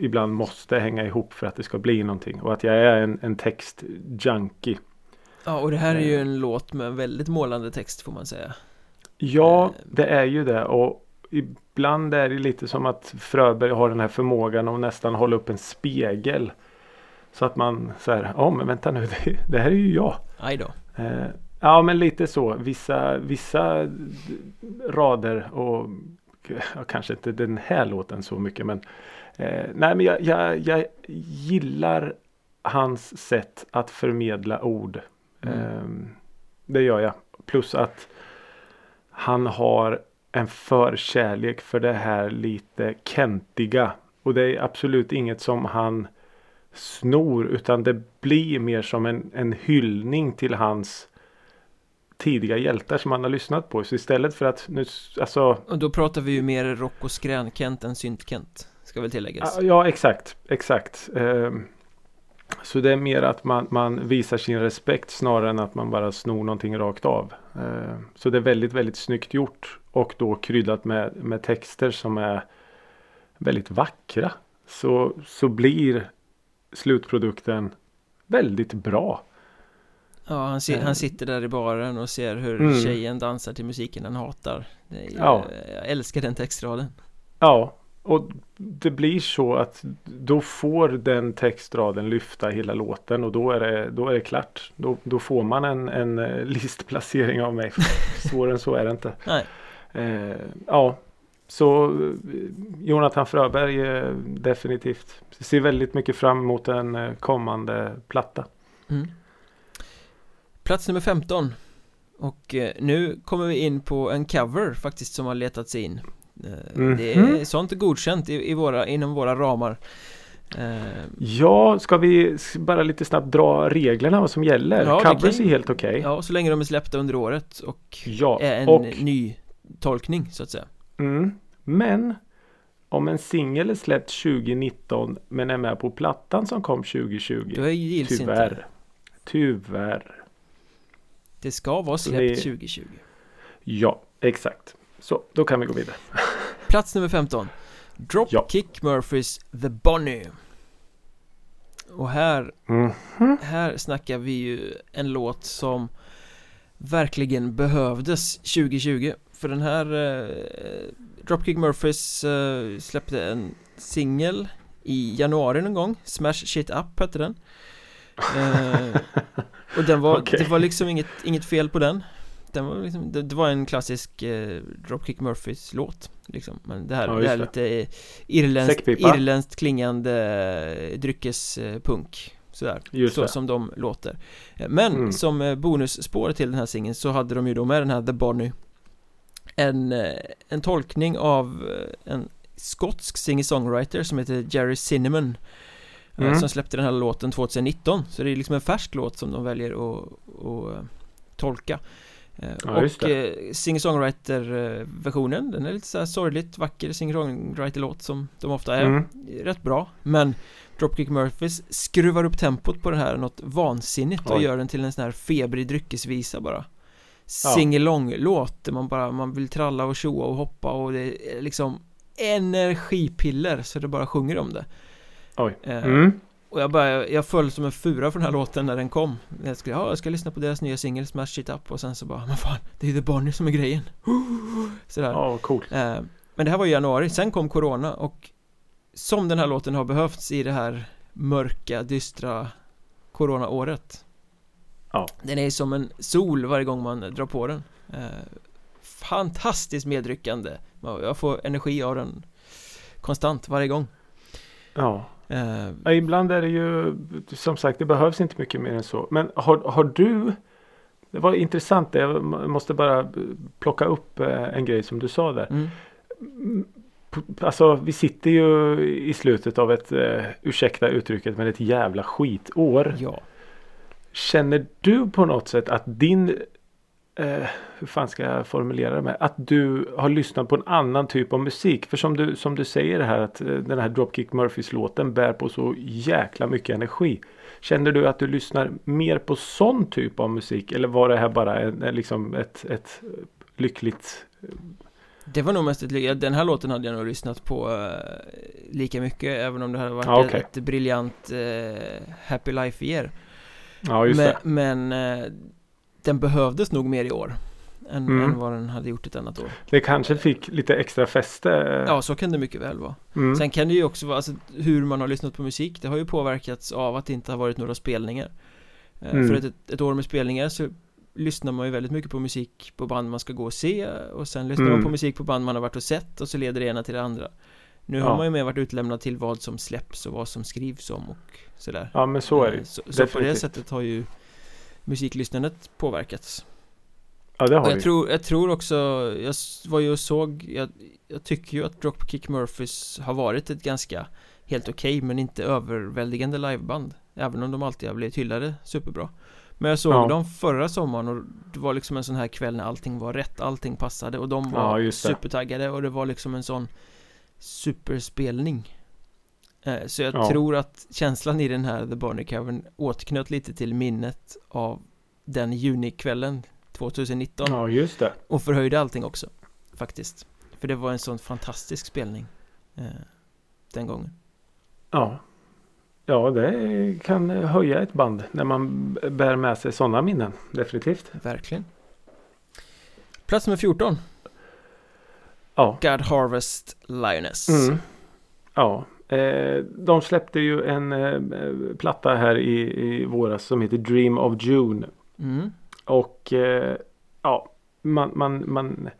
ibland måste hänga ihop för att det ska bli någonting. Och att jag är en, en textjunkie. Ja, och det här är ju Eh. en låt med en väldigt målande text får man säga Ja, Eh. det är ju det. Och ibland är det lite som att Fröberg har den här förmågan att nästan hålla upp en spegel. Så att man säger, ja men vänta nu, det, det här är ju jag. Aj då Eh, ja men lite så. Vissa, vissa rader och ja, kanske inte den här låten så mycket men eh, Nej men jag, jag, jag gillar hans sätt att förmedla ord. Mm. Eh, det gör jag. Plus att han har en förkärlek för det här lite kentiga. Och det är absolut inget som han snor utan det blir mer som en, en hyllning till hans tidiga hjältar som han har lyssnat på. Så istället för att nu, alltså Och då pratar vi ju mer rock och skrän-Kent än synt-Kent Ska väl tilläggas Ja, exakt, exakt. Ehm, Så det är mer att man, man visar sin respekt snarare än att man bara snor någonting rakt av. Ehm, Så det är väldigt, väldigt snyggt gjort. Och då kryddat med, med texter som är väldigt vackra. Så, så blir slutprodukten väldigt bra. Ja, han, si- Eh. han sitter där i baren och ser hur Mm. tjejen dansar till musiken han hatar är, Ja. Jag älskar den textraden Ja, och det blir så att då får den textraden lyfta hela låten och då är det, då är det klart. Då, då får man en, en eh, listplacering av mig. Svårare än så är det inte. Nej, Eh, ja, så eh, Jonathan Fröberg eh, definitivt. Ser väldigt mycket fram emot en eh, kommande platta. mm. Plats nummer 15 Och eh, nu kommer vi in på en cover faktiskt som har letat sig in Eh, Det är Mhm. sånt godkänt i, i våra, inom våra ramar Eh, Ja, ska vi bara lite snabbt dra reglerna vad som gäller? Ja, Covers kan- är helt okej. Ja, så länge de är släppta under året och Ja, är en och ny tolkning så att säga Mm. Men om en singel är släppt 2019 men är med på plattan som kom 2020. Då är gills inte Tyvärr. Det ska vara släppt det- 2020 Ja, exakt. Så, då kan vi gå vidare. Plats nummer 15 Dropkick Murphys The Bonnie Och här, Mm. här snackar vi ju en låt som verkligen behövdes 2020 För den här eh, Dropkick Murphys eh, släppte en singel i januari någon gång. Smash Shit Up hette den. Eh, Och den var, Okej. det var liksom inget, inget fel på den den var liksom, det, det var en klassisk eh, Dropkick Murphys låt liksom. Men det här, Ja, det här det. lite eh, irländskt, Säckpipa. irländskt klingande eh, dryckespunk Sådär, Just så det. som de låter Eh, Men Mm. som eh, bonusspår till den här singeln så hade de ju då med den här The Bonnie En, eh, en tolkning av eh, en skotsk singer-songwriter som heter Jerry Cinnamon eh, Mm. Som släppte den här låten 2019 Så det är liksom en färsk låt som de väljer att, att eh, tolka Eh, Ja, och eh, singer-songwriter-versionen, den är lite så här sorgligt vacker singer-songwriter-låt som de ofta är. Mm. Rätt bra, men Dropkick Murphys skruvar upp tempot på den här något vansinnigt och Oj. gör den till en sån här febrig dryckesvisa bara. Sing-along-låt där man bara, man vill tralla och tjoa och hoppa och det är liksom energipiller så det bara sjunger om det. Oj. Eh, Mm. och jag bara, jag föll som en fura för den här låten när den kom Jag skulle, ja, jag ska lyssna på deras nya singel Smash It Up och sen så bara, men fan, det är ju The Bonnie som är grejen Sådär Ja, coolt. eh, Men det här var i januari, sen kom Corona och Som den här låten har behövts i det här mörka, dystra Corona-året Ja. Den är som en sol varje gång man drar på den eh, Fantastiskt medryckande Jag får energi av den Konstant varje gång Ja. Ja, Ibland är det ju som sagt det behövs inte mycket mer än så. Men har, har du Det var intressant. Jag måste bara plocka upp eh, en grej som du sa där. mm. Alltså vi sitter ju i slutet av ett eh, ursäkta uttrycket men ett jävla skitår. Ja Känner du på något sätt att din eh, hur fan ska jag formulera det med? Att du har lyssnat på en annan typ av musik. För som du, som du säger här att eh, den här Dropkick Murphys låten bär på så jäkla mycket energi. Känner du att du lyssnar mer på sån typ av musik? Eller var det här bara en, liksom ett, ett lyckligt Det var nog mest ett, ja, den här låten hade jag nog lyssnat på eh, lika mycket även om det hade varit okej. ett, ett briljant eh, Happy Life year Ja just Men, det. men eh, den behövdes nog mer i år än, Mm. än vad den hade gjort ett annat år Det kanske fick lite extra fäste. Ja, så kan det mycket väl vara Mm. Sen kan det ju också vara, alltså hur man har lyssnat på musik Det har ju påverkats av att det inte har varit några spelningar Eh, Mm. För ett, ett år med spelningar så lyssnar man ju väldigt mycket på musik på band man ska gå och se och sen lyssnar man Mm. på musik på band man har varit och sett och så leder det ena till det andra Nu Ja. har man ju mer varit utlämnad till vad som släpps och vad som skrivs om och sådär Ja men så är det Eh. Så, så på det sättet har ju musiklyssnandet påverkats Ja det har och jag ju. tror, jag tror också, jag var ju och såg, jag, jag tycker ju att Dropkick Murphys har varit ett ganska helt okej men inte överväldigande liveband Även om de alltid har blivit hyllade superbra Men jag såg Ja. dem förra sommaren och det var liksom en sån här kväll när allting var rätt, allting passade och de var Ja, supertaggade och det var liksom en sån superspelning Så jag Ja. tror att känslan i den här The Bonnie covern återknöt lite till minnet av den junikvällen 2019 Ja just det. och förhöjde allting också Faktiskt För det var en sån fantastisk spelning eh, Den gången Ja. Ja det kan höja ett band när man bär med sig sådana minnen. Definitivt. Verkligen Plats nummer 14 Ja. God Harvest Lioness Mm. Ja. Eh, de släppte ju en eh, platta här i, i våras som heter Dream of June. mm. Och eh, ja, man, man, man,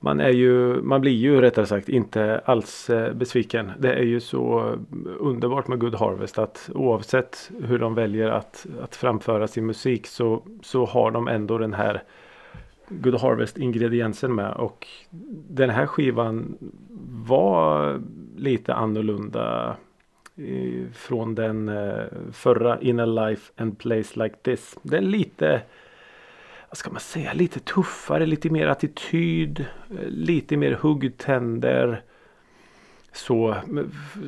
man är ju, man blir ju rättare sagt inte alls eh, besviken. Det är ju så underbart med Good Harvest att oavsett hur de väljer att, att framföra sin musik så, så har de ändå den här Good Harvest ingrediensen med och den här skivan var lite annorlunda eh, från den eh, förra In a Life and Place Like This. Det är lite vad ska man säga, lite tuffare, lite mer attityd, eh, lite mer huggtänder. Så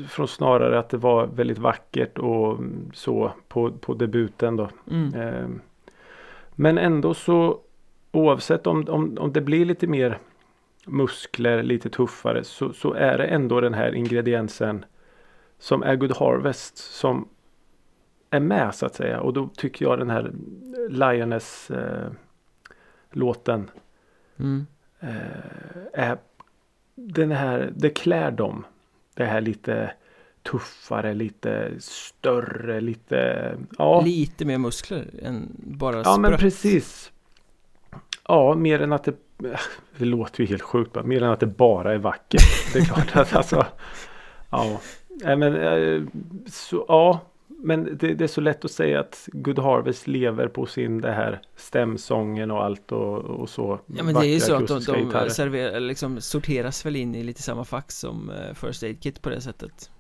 från snarare att det var väldigt vackert och mm, så på, på debuten då. Mm. Men ändå så oavsett om, om, om det blir lite mer muskler, lite tuffare så, så är det ändå den här ingrediensen som är Good Harvest som är med så att säga. Och då tycker jag den här Lioness eh, låten Mm. eh, är den här, det klär dem. Det här lite tuffare, lite större, lite ja. Lite mer muskler än bara Ja men sprött. precis. Ja mer än att det Det låter ju helt sjukt mer än att det bara är vackert. Det är klart att alltså Ja. Nej, men eh, så, ja Men det, det är så lätt att säga att Good Harvest lever på sin det här stämsången och allt och, och så Ja men det är ju så att de, de serverar, liksom sorteras väl in i lite samma fack som eh, First Aid Kit på det sättet.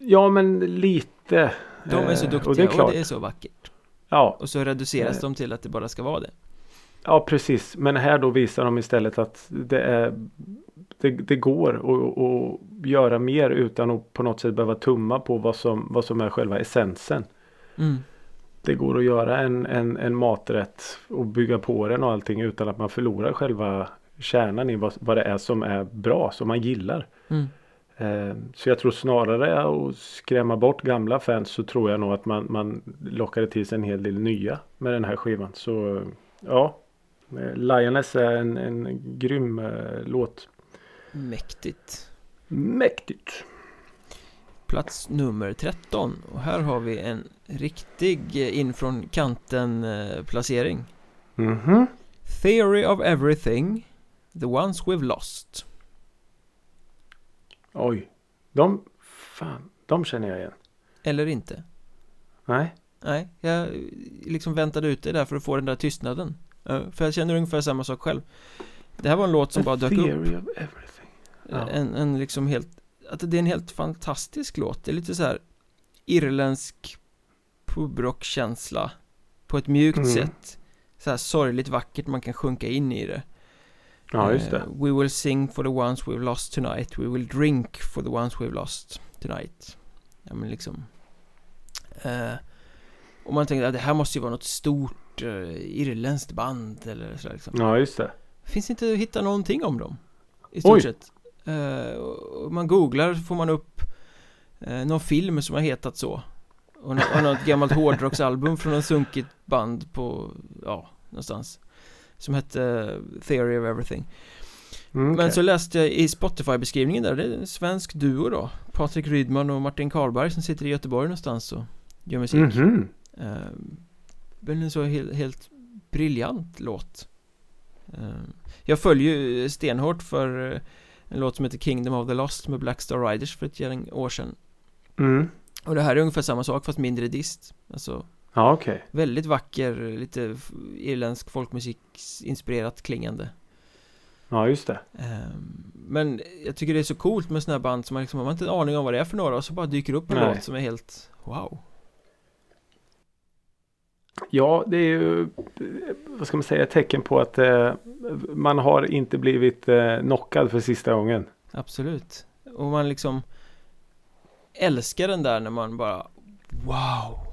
Ja men lite. De är så Eh, duktiga och det är och det är så vackert. Ja. Och så reduceras Eh. de till att det bara ska vara det Ja precis, men här då visar de istället att det är det, det går att, att göra mer utan att på något sätt behöva tumma på vad som, vad som är själva essensen. Mm. Det går att göra en, en, en maträtt och bygga på den och allting utan att man förlorar själva kärnan i vad, vad det är som är bra, som man gillar. Mm. Eh, så jag tror snarare att skrämma bort gamla fans så tror jag nog att man, man lockade till sig en hel del nya med den här skivan. Så ja, Lioness är en, en grym eh, låt. Mäktigt. Mäktigt! Plats nummer 13 och här har vi en riktig eh, in från kanten eh, placering. Mhm. Theory of everything The ones we've lost Oj. De, fan, de känner jag igen. Eller inte Nej. Nej, jag liksom väntade ut det där för att få den där tystnaden För jag känner ungefär samma sak själv. Det här var en låt som bara The dök upp. theory of everything. Ja. en, en liksom helt Att det är en helt fantastisk låt. Det är lite så här Irländsk Pubrockkänsla På ett mjukt Mm. sätt. Så här sorgligt vackert man kan sjunka in i det. Ja, just det. Eh, We will sing for the ones we've lost tonight. We will drink for the ones we've lost tonight. Ja men liksom. Eh, Och man tänker att det här måste ju vara något stort eh, irländskt band eller sådär liksom. Ja, just det. Finns inte att hitta någonting om dem I stort Oj. sett. Och man googlar får man upp eh, Någon film som har hetat så. Och, nå- och något gammalt hårdrocksalbum från en sunkigt band på Ja, någonstans. Som hette Theory of Everything. Mm, men okej. så läste jag i Spotify-beskrivningen där, det är en svensk duo då. Patrik Rydman och Martin Karlberg som sitter i Göteborg någonstans och gör musik. Eh, Men en så helt, helt briljant låt eh, Jag följer ju stenhårt för eh, en låt som heter Kingdom of the Lost med Black Star Riders för ett gäng år sedan Mm. Och det här är ungefär samma sak fast mindre dist Alltså Ja, okej. väldigt vacker, lite irländsk folkmusik inspirerat klingande Ja, just det. Ehm, Men jag tycker det är så coolt med såna här band som man liksom, man har inte en aning om vad det är för några och så bara dyker upp en Nej. låt som är helt wow Ja, det är ju vad ska man säga ett tecken på att eh, man har inte blivit eh, knockad för sista gången. Absolut Och man liksom älskar den där när man bara wow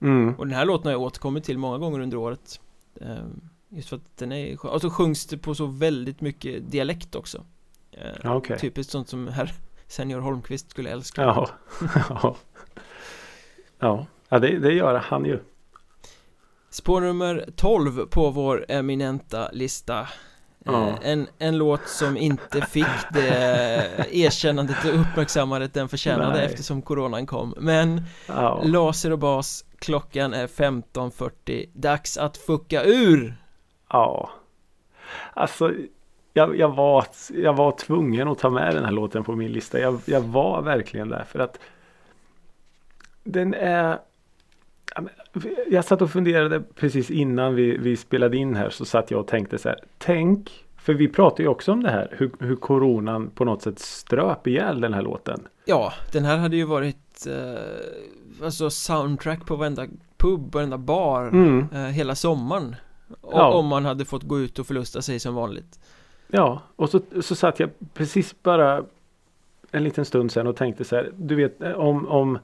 Mm. Och den här låten har jag återkommit till många gånger under året Ehm, Just för att den är skön. Och så sjungs det på så väldigt mycket dialekt också Ja, okej. Typiskt sånt som herr Senior Holmqvist skulle älska Ja. ja. Ja, ja det, det gör han ju. Spår nummer 12 på vår eminenta lista Ja. Eh, en, en låt som inte fick det erkännandet och uppmärksammandet den förtjänade Nej. eftersom coronan kom Men Ja. laser och bas, klockan är 15.40 Dags att fucka ur! ja. Alltså, jag, jag, var, jag var tvungen att ta med den här låten på min lista. Jag, jag var verkligen där för att den är Ja, Jag satt och funderade precis innan vi, vi spelade in här så satt jag och tänkte så här. Tänk, för vi pratade ju också om det här hur, hur coronan på något sätt ströp ihjäl den här låten. Ja, den här hade ju varit eh, Alltså soundtrack på varenda pub, varenda bar Mm. eh, Hela sommaren O- Ja. Om man hade fått gå ut och förlusta sig som vanligt Ja, och så, så satt jag precis bara en liten stund sedan och tänkte så här. Du vet om, om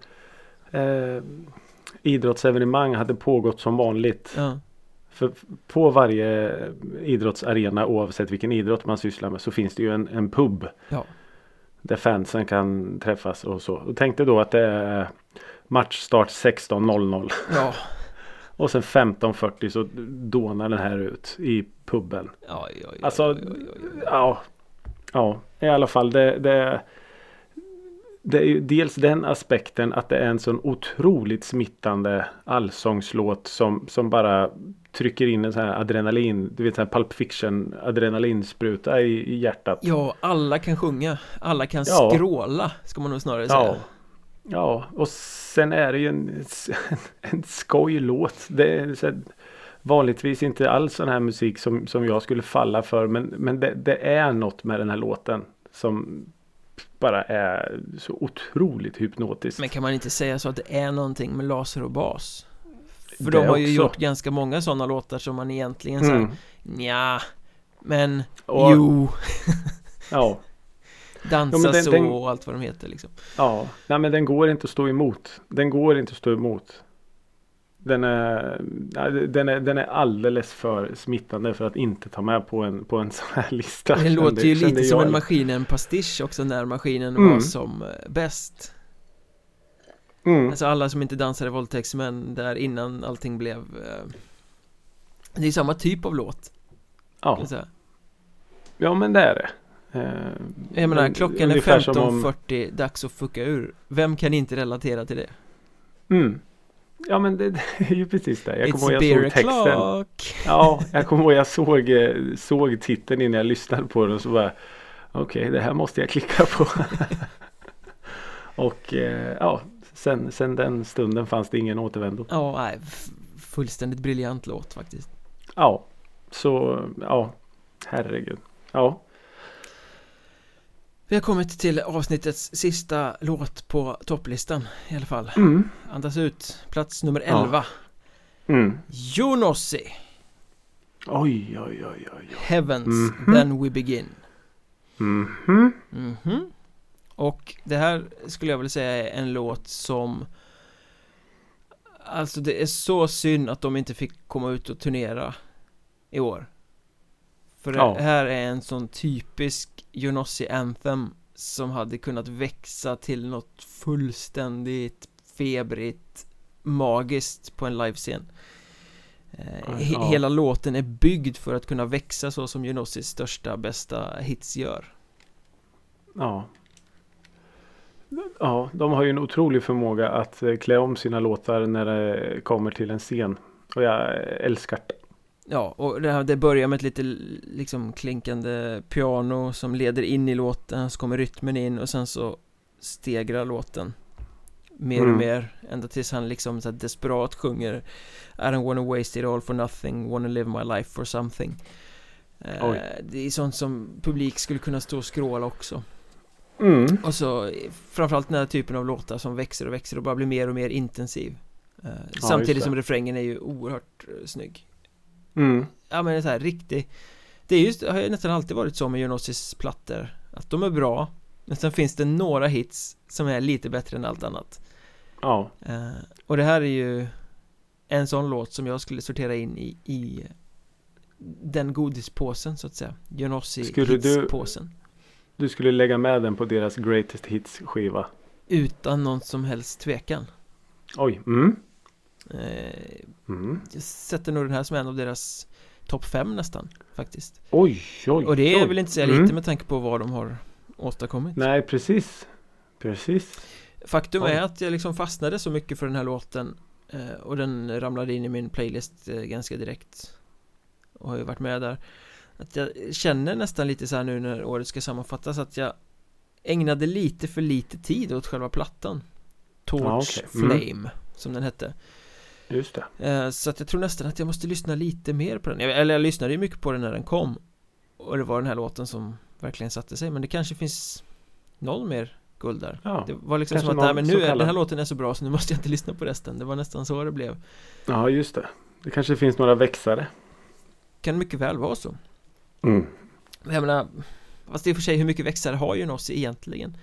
eh, idrottsevenemang hade pågått som vanligt. Ja, För på varje idrottsarena oavsett vilken idrott man sysslar med så finns det ju en, en pub. ja, Där fansen kan träffas och så. Och tänkte då att det är matchstart 16.00. ja, Och sen 15.40 så dånar den här ut i puben. ja, ja, ja, Alltså, ja, ja, ja. Ja, i alla fall det, det, det är ju dels den aspekten att det är en sån otroligt smittande allsångslåt som, som bara trycker in en sån här adrenalin, du vet sån här Pulp Fiction adrenalinspruta i, i hjärtat. Ja, alla kan sjunga, alla kan Ja. skråla, ska man nog snarare säga Ja. Och sen är det ju en, en skojlåt. Det är så här, vanligtvis inte alls sån här musik som, som jag skulle falla för. Men, men det, det är något med den här låten som bara är så otroligt hypnotiskt. Men kan man inte säga så att det är någonting med laser och bas? För Det de har ju också. gjort ganska många sådana låtar som man egentligen säger Mm. Nja Men Och- Jo Ja, Dansa Ja, den- så den- och allt vad de heter liksom ja. Nej men den går inte att stå emot. Den går inte att stå emot. Den är, den är, den är alldeles för smittande för att inte ta med på en, på en sån här lista. Den låter ju lite som jag. en Maskinen-pastisch också när maskinen Mm. var som bäst Mm. Alltså alla som inte dansade våldtäktsmän där innan allting blev eh, Det är samma typ av låt Ja. ja men det är det. Eh, Jag menar men klockan är ungefär som om- 15.40, dags att fucka ur Vem kan inte relatera till det? Mm. Ja men det, det är ju precis det. Jag kommer ihåg jag såg texten. o'clock Ja, jag kommer ihåg jag såg, eh, såg titeln innan jag lyssnade på den och så bara Okej, det här måste jag klicka på. och eh, ja, sen, sen den stunden fanns det ingen återvändo. Ja, nej, fullständigt briljant låt faktiskt Ja, så ja, herregud. Ja, Vi har kommit till avsnittets sista låt på topplistan i alla fall mm. Andas ut, plats nummer Ja. 11 Mm. Jonossi, Oj, oj, oj, oj. Heavens, Mhm. Then We Begin Mhm. Mhm Och det här skulle jag vilja säga är en låt som Alltså det är så synd att de inte fick komma ut och turnera i år För det Ja. här är en sån typisk Jonossi Anthem som hade kunnat växa till något fullständigt febrigt magiskt på en livescen Eh, he- Ja. Hela låten är byggd för att kunna växa så som Jonossis största, bästa hits gör Ja. Ja, de har ju en otrolig förmåga att eh, klä om sina låtar när det kommer till en scen. Och jag älskar det. Ja, och det, här, det börjar med ett lite liksom klinkande piano som leder in i låten, så kommer rytmen in och sen så stegrar låten mer och Mm. mer ända tills han liksom så desperat sjunger I don't wanna waste it all for nothing, wanna live my life for something eh. Det är sånt som publik skulle kunna stå och skråla också Mm. Och så framförallt den här typen av låtar som växer och växer och bara blir mer och mer intensiv eh, Samtidigt det. som refrängen är ju oerhört eh, snygg Mm. Ja men det är så här riktigt Det är just, har ju nästan alltid varit så med Jonossis plattor Att de är bra Men sen finns det några hits som är lite bättre än allt annat Ja. eh, Och det här är ju En sån låt som jag skulle sortera in i, i Den godispåsen så att säga Jonossi Skulle du- hitspåsen Du skulle lägga med den på deras Greatest Hits skiva. Utan någon som helst tvekan Oj. Mm. Eh, Mm. Jag sätter nog den här som en av deras Topp fem nästan faktiskt Oj, oj, Och det oj. vill inte säga Mm. lite med tanke på vad de har åstadkommit Nej, precis. Precis. Faktum Oj. är att jag liksom fastnade så mycket för den här låten eh, Och den ramlade in i min playlist eh, ganska direkt Och har ju varit med där Att jag känner nästan lite så här nu när året ska sammanfattas att jag Ägnade lite för lite tid åt själva plattan Torch Ja, okej. Mm. Flame Som den hette Just det. Eh, Så att jag tror nästan att jag måste lyssna lite mer på den Eller jag lyssnade ju mycket på den när den kom Och det var den här låten som verkligen satte sig Men det kanske finns Noll mer guld där Ja. Det var liksom som att, nej men nu är den här låten är så bra så nu måste jag inte lyssna på resten Det var nästan så det blev ja, just det. Det kanske finns några växare. Kan mycket väl vara så Mm. Jag menar Fast i och för sig hur mycket växare har ju Nossi egentligen?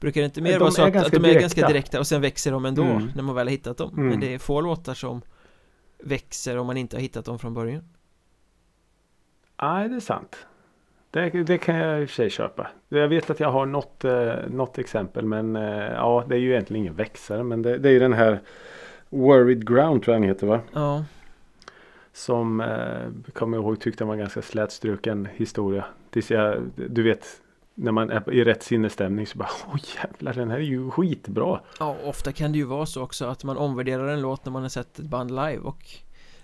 Brukar det inte mer De vara så att, att de är ganska direkta. direkta och sen växer de ändå Mm. när man väl har hittat dem Mm. Men det är få låtar som växer om man inte har hittat dem från början Nej, det är sant. Det, det kan jag i och för sig köpa. Jag vet att jag har något, eh, något exempel men eh, ja, det är ju egentligen ingen växare men det, det är ju den här Worried Ground tror jag den heter va? Ja, Som eh, kommer jag ihåg tyckte var en ganska slätstruken historia. Tills jag, du vet, när man är i rätt sinnesstämning så bara åh jävlar den här är ju skitbra. Ja, ofta kan det ju vara så också att man omvärderar en låt när man har sett ett band live och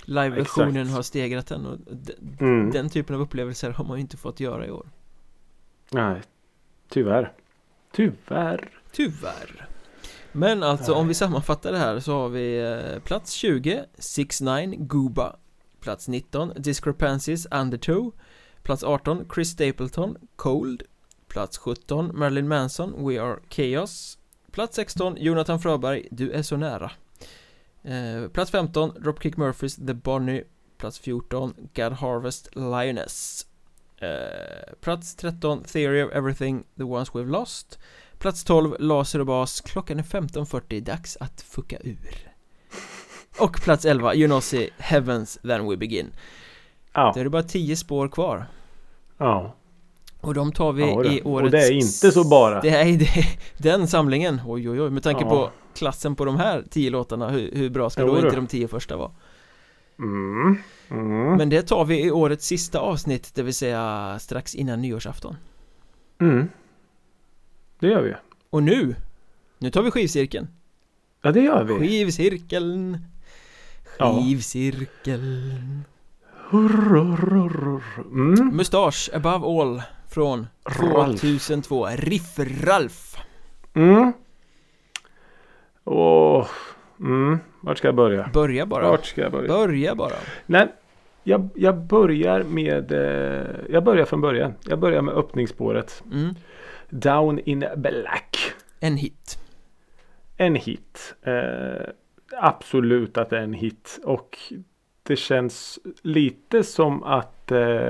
live-versionen har stegrat den och Mm. den typen av upplevelser har man ju inte fått göra i år Nej, tyvärr. Tyvärr. Tyvärr Men alltså om vi sammanfattar det här så har vi eh, plats 20 6 9 Gooba Plats 19 Discrepancies Undertow Plats 18 Chris Stapleton Cold Plats 17 Marilyn Manson We Are Chaos. Plats 16 Jonathan Fröberg Du är så nära. Eh, Plats 15 Dropkick Murphys The Bonnie. Plats 14 God Harvest Lioness. Eh, Plats 13 Theory of Everything The Ones We've Lost. Plats 12 Laser och bas. Klockan är 15.40 Dags att fucka ur. Och plats 11 Junossi Heavens Then We Begin. Ja, Då är det bara 10 spår kvar. Ja. Och de tar vi Ja, i årets Och det är inte så bara. Det är det, den samlingen, oj oj oj Med tanke Ja. på klassen på de här 10 låtarna Hur, hur bra ska då du. inte de 10 första vara? Mm. Mm. Men det tar vi i årets sista avsnitt Det vill säga strax innan nyårsafton Mm. Det gör vi. Och nu Nu tar vi skivcirkeln Ja, det gör vi. Skivcirkeln Ja. Skivcirkeln Mm. Mustasch above all Från Ralf. 2002 Riff-Ralf Mm. Åh. Mm. Vart ska jag börja? Börja bara Vart ska jag börja? Börja bara Nej, jag, jag börjar med... Eh, jag börjar från början. Jag börjar med öppningsspåret. mm. Down in Black. En hit En hit. Eh, absolut att det är en hit. Och det känns lite som att eh,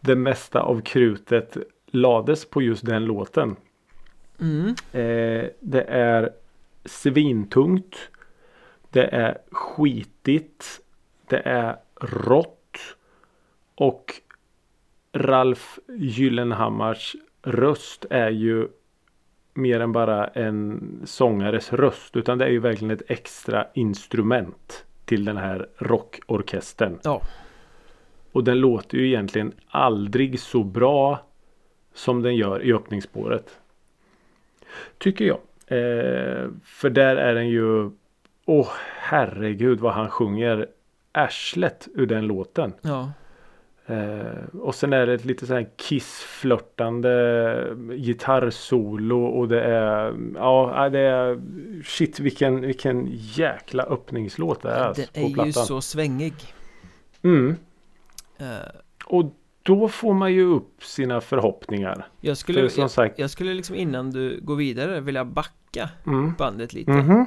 det mesta av krutet lades på just den låten. mm. Eh, det är svintungt. Det är skitigt. Det är rått. Och Ralf Gyllenhammars röst är ju mer än bara en sångares röst. Utan det är ju verkligen ett extra instrument till den här rockorkestern. Ja Och den låter ju egentligen aldrig så bra som den gör i öppningsspåret. Tycker jag. Eh, för där är den ju Åh herregud vad han sjunger arslet ur den låten. Ja Eh, och sen är det ett lite så här kissflörtande gitarrsolo och det är Ja det är Shit vilken, vilken jäkla öppningslåt det är alltså, Den på är ju plattan. så svängig Mm. Eh, Och då får man ju upp sina förhoppningar. Jag skulle, För jag, jag skulle liksom innan du går vidare vilja backa Mm. bandet lite Mhm.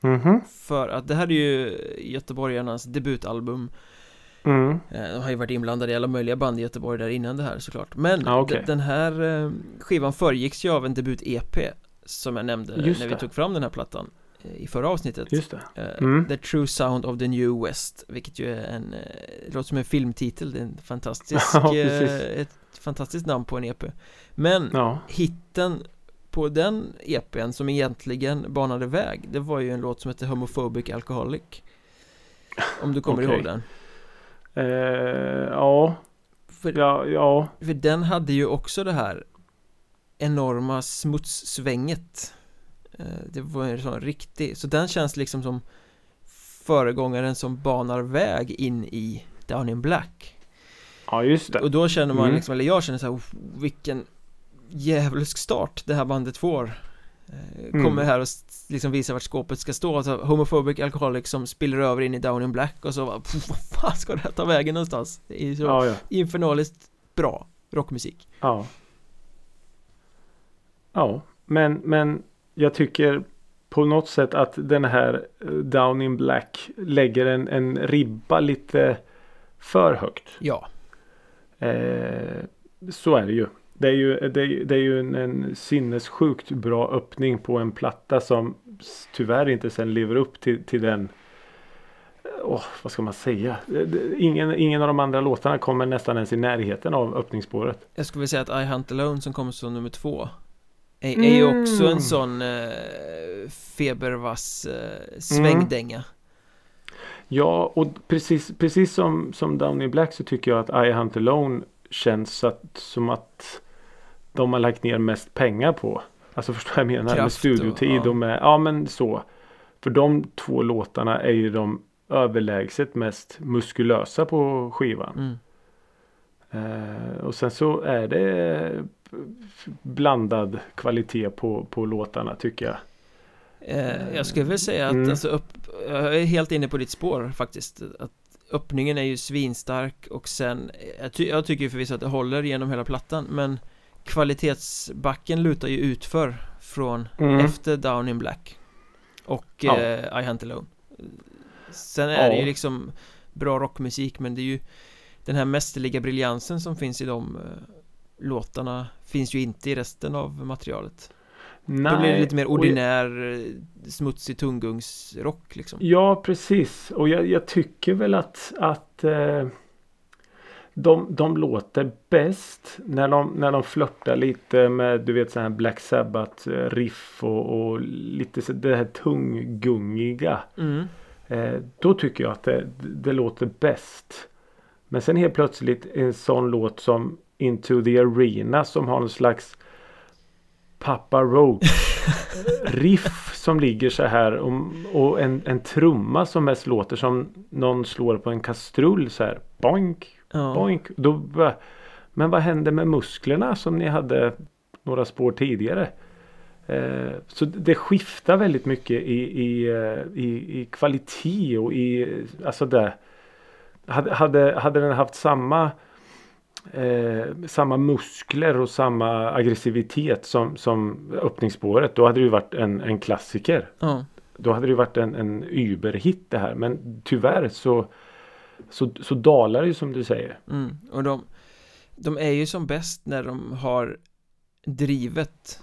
Mhm. För att det här är ju göteborgarnas debutalbum Mm. Eh, De har ju varit inblandade i alla möjliga band i Göteborg där innan det här såklart Men okej. de- den här eh, skivan föregicks ju av en debut-EP Som jag nämnde Just när vi det. tog fram den här plattan I förra avsnittet Just det. Eh, Mm. The True Sound of the New West Vilket ju är en eh, Det låter som en filmtitel Det är en fantastisk Ja, eh, Ett fantastiskt namn på en EP Men Ja. hitten på den EPn som egentligen banade väg Det var ju en låt som hette Homophobic Alcoholic Om du kommer Okej. ihåg den Eh, ja. för, Ja. Ja. för den hade ju också det här Enorma smutssvänget Det var en sån riktig Så den känns liksom som Föregångaren som banar väg in i Down in Black Ja just det. Och då känner man Mm. liksom, eller jag känner så här, "Uff, vilken djävulsk start det här bandet får Eh, Mm. Kommer här och liksom visa vart skåpet ska stå, alltså Homophobic Alcoholic som spiller över in i Down in Black och så bara, "Pff, vad fan ska det här ta vägen någonstans? Det är ju så Ja ja. infernaliskt bra rockmusik Ja. Ja. Men, men jag tycker på något sätt att den här eh, Down in Black lägger en, en ribba lite för högt. Ja, Eh, så är det ju. Det är ju, det det är ju en, en sinnessjukt bra öppning på en platta som tyvärr inte sen lever upp till, till den Åh, vad ska man säga? Det- Ingen, ingen av de andra låtarna kommer nästan ens i närheten av öppningsspåret. jag skulle vilja säga att I Hunt Alone som kommer som nummer två är, är ju också Mm. en sån eh, febervass eh, svängdänga Ja, och precis, precis som, som Down in Black så tycker jag att I Hunt Alone känns att, som att de har lagt ner mest pengar på. Alltså förstår jag menar? med Kraft och- studiotid ja. och med, ja men så. För de två låtarna är ju de överlägset mest muskulösa på skivan. mm. Eh, och sen så är det blandad kvalitet på, på låtarna tycker jag. Eh, jag skulle väl säga att Mm. alltså upp, jag är helt inne på ditt spår faktiskt Att öppningen är ju svinstark och sen Jag, ty jag tycker förvisso att det håller genom hela plattan men Kvalitetsbacken lutar ju utför från Mm. efter Down in Black Och Ja. eh, I Hunt Alone Sen är det Ja. ju liksom bra rockmusik men det är ju den här mästerliga briljansen som finns i de eh, låtarna finns ju inte i resten av materialet. Nej, Då blir det lite mer och jag- ordinär eh, smutsig tunggungsrock liksom. Ja precis och jag, jag tycker väl att, att eh, de, de låter bäst när de, när de flörtar lite med du vet så här Black Sabbath eh, riff och, och lite så det här tunggungiga. Mm. Eh, då tycker jag att det, det låter bäst. Men sen helt plötsligt en sån låt som Into the Arena som har någon slags Papa Roach riff som ligger så här och, och en, en trumma som mest låter som någon slår på en kastrull så här. Boink, Ja. boink. Då, men vad hände med musklerna som ni hade några spår tidigare? Eh, så det skiftar väldigt mycket i, i, eh, i, i kvalitet och i alltså det. Hade, hade, hade den haft samma eh, samma muskler och samma aggressivitet som, som öppningsspåret då hade det ju varit en, en klassiker. Ja. Då hade det ju varit en, en überhit det här men tyvärr så så, så dalar det ju som du säger. Mm. Och de, de är ju som bäst när de har drivet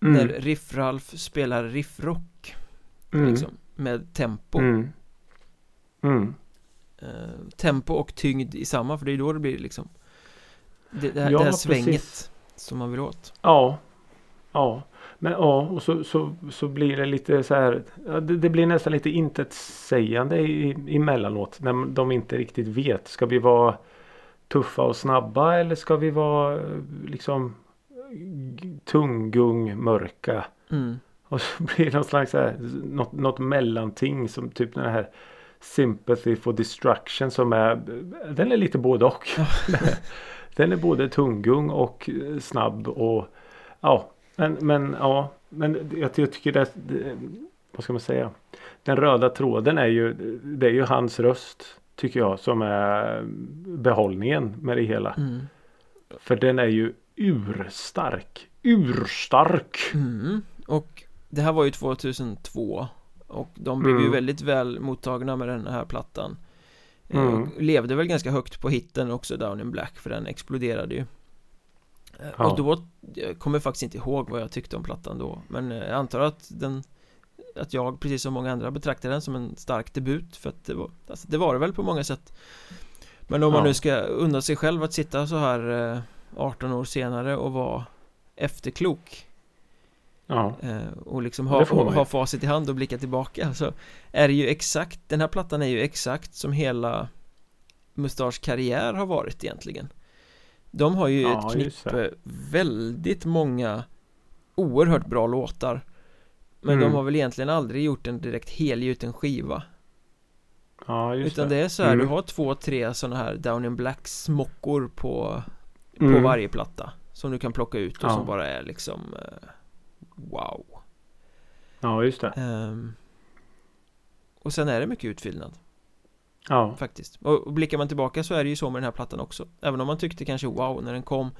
När Riff-Ralf spelar riffrock Mm. liksom, Med tempo Mm. Mm. eh, Tempo och tyngd i samma för det är då det blir liksom Det, det, här, Ja, det här precis. svänget Som man vill åt Ja. Ja. Men ja, och så, så, så blir det lite så här. Ja, det, det blir nästan lite intetsägande i, emellanåt. När de inte riktigt vet. Ska vi vara tuffa och snabba eller ska vi vara eh, liksom tunggung mörka? mm. Och så blir det någon slags så här, något, något mellanting som typ den här Sympathy for Destruction som är Den är lite både och. den är både tunggung och eh, snabb och ja men, men ja men jag, jag tycker det, det vad ska man säga Den röda tråden är ju det är ju hans röst tycker jag som är behållningen med det hela. Mm. För den är ju urstark. Urstark. Mm. Och det här var ju 2002 Och de blev ju Mm. väldigt väl mottagna med den här plattan Mm. Och levde väl ganska högt på hitten också Down in Black för den exploderade ju Eh, Ja. Och då, jag kommer faktiskt inte ihåg vad jag tyckte om plattan då Men eh, jag antar att den Att jag, precis som många andra, betraktar den som en stark debut För att det var, alltså det var det väl på många sätt Men om man Ja. nu ska unna sig själv att sitta så här eh, 18 år senare och vara efterklok Ja. eh, Och liksom Det ha, och ha facit i hand och blicka tillbaka så Är det ju exakt, den här plattan är ju exakt som hela Mustasch karriär har varit egentligen De har ju Ja, ett knippe väldigt många Oerhört bra låtar Men Mm. de har väl egentligen aldrig gjort en direkt helgjuten skiva Ja just Utan det är så här, Mm. du har två, tre sådana här Down in Black smockor på På Mm. varje platta Som du kan plocka ut och Ja. som bara är liksom eh, Wow Ja just det. Ehm, och sen är det mycket utfyllnad Ja. faktiskt och, och blickar man tillbaka så är det ju så med den här plattan också Även om man tyckte kanske wow när den kom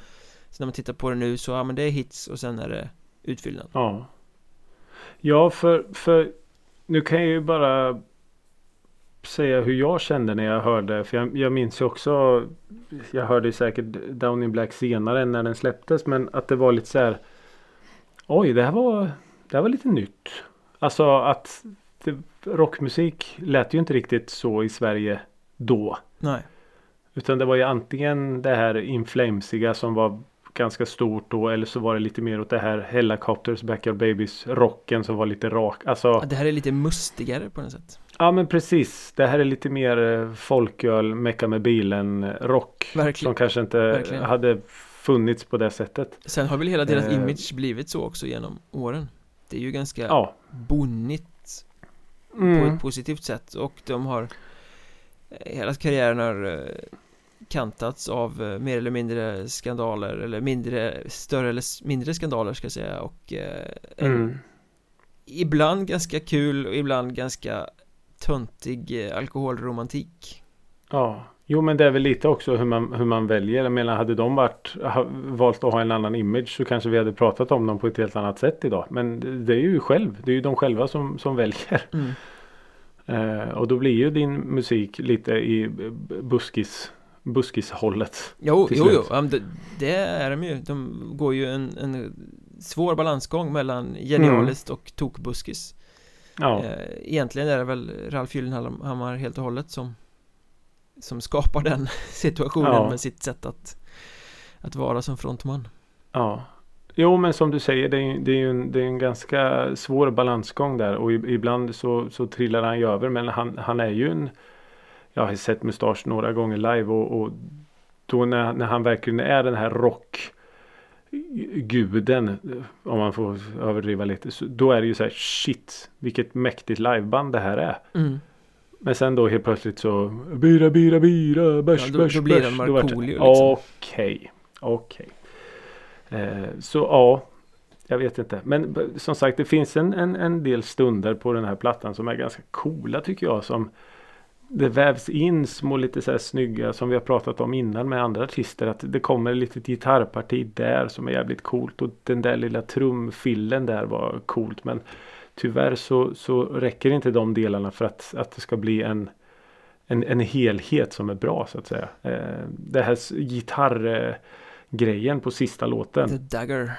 Så när man tittar på den nu så, ja men det är hits och sen är det utfyllnad Ja. Ja för, för nu kan jag ju bara säga hur jag kände när jag hörde. För jag, jag minns ju också. Jag hörde ju säkert Down in Black senare när den släpptes. Men att det var lite så här. Oj det här var, det här var lite nytt. Alltså att det, rockmusik lät ju inte riktigt så i Sverige då. Nej Utan det var ju antingen det här inflamesiga som var ganska stort då eller så var det lite mer åt det här Hellacopters Backyard Babies rocken som var lite rak. Alltså ja, Det här är lite mustigare på något sätt ja men precis. Det här är lite mer eh, folköl, mecka med bilen rock. Verkligen. Som kanske inte Verkligen. hade funnits på det sättet. Sen har väl hela deras Eh. image blivit så också genom åren Det är ju ganska Ja. bonnigt på Mm. ett positivt sätt och de har eh, Hela karriären har eh, kantats av eh, mer eller mindre skandaler eller mindre, större eller mindre skandaler ska jag säga och eh, Mm. ibland ganska kul och ibland ganska töntig alkoholromantik Ja. Jo men det är väl lite också hur man, hur man väljer. Jag menar hade de varit, valt att ha en annan image så kanske vi hade pratat om dem på ett helt annat sätt idag. Men det, är ju själv. Det är ju de själva som, som väljer. mm. Eh, och då blir ju din musik lite i buskis, buskishållet. Jo, jo, jo, det, det är de ju De går ju en, en svår balansgång mellan genialiskt och tokbuskis Ja, eh, Egentligen är det väl Ralf Gyllenhammar helt och hållet som Som skapar den situationen Ja. med sitt sätt att Att vara som frontman ja. Jo men som du säger det är, det är ju en, det är en ganska svår balansgång där och ibland så, så trillar han ju över men han, han är ju en Jag har sett Mustasch några gånger live och, och då när, när han verkligen är den här rock guden om man får överdriva lite så, då är det ju så här shit vilket mäktigt liveband det här är. mm. Men sen då helt plötsligt så Bira, bira, bira, bärs, Ja, då- bärs, då blir det bärs. Vart Markoolio liksom. Okej, okej. Eh, så ja, jag vet inte. Men som sagt det finns en, en, en del stunder på den här plattan som är ganska coola tycker jag. Som det vävs in små lite så här snygga som vi har pratat om innan med andra artister. Att det kommer ett litet gitarrparti där som är jävligt coolt. Och den där lilla trumfillen där var coolt. Men tyvärr så, så räcker inte de delarna för att, att det ska bli en, en, en helhet som är bra så att säga. Eh, det här gitarrgrejen på sista låten. The Dagger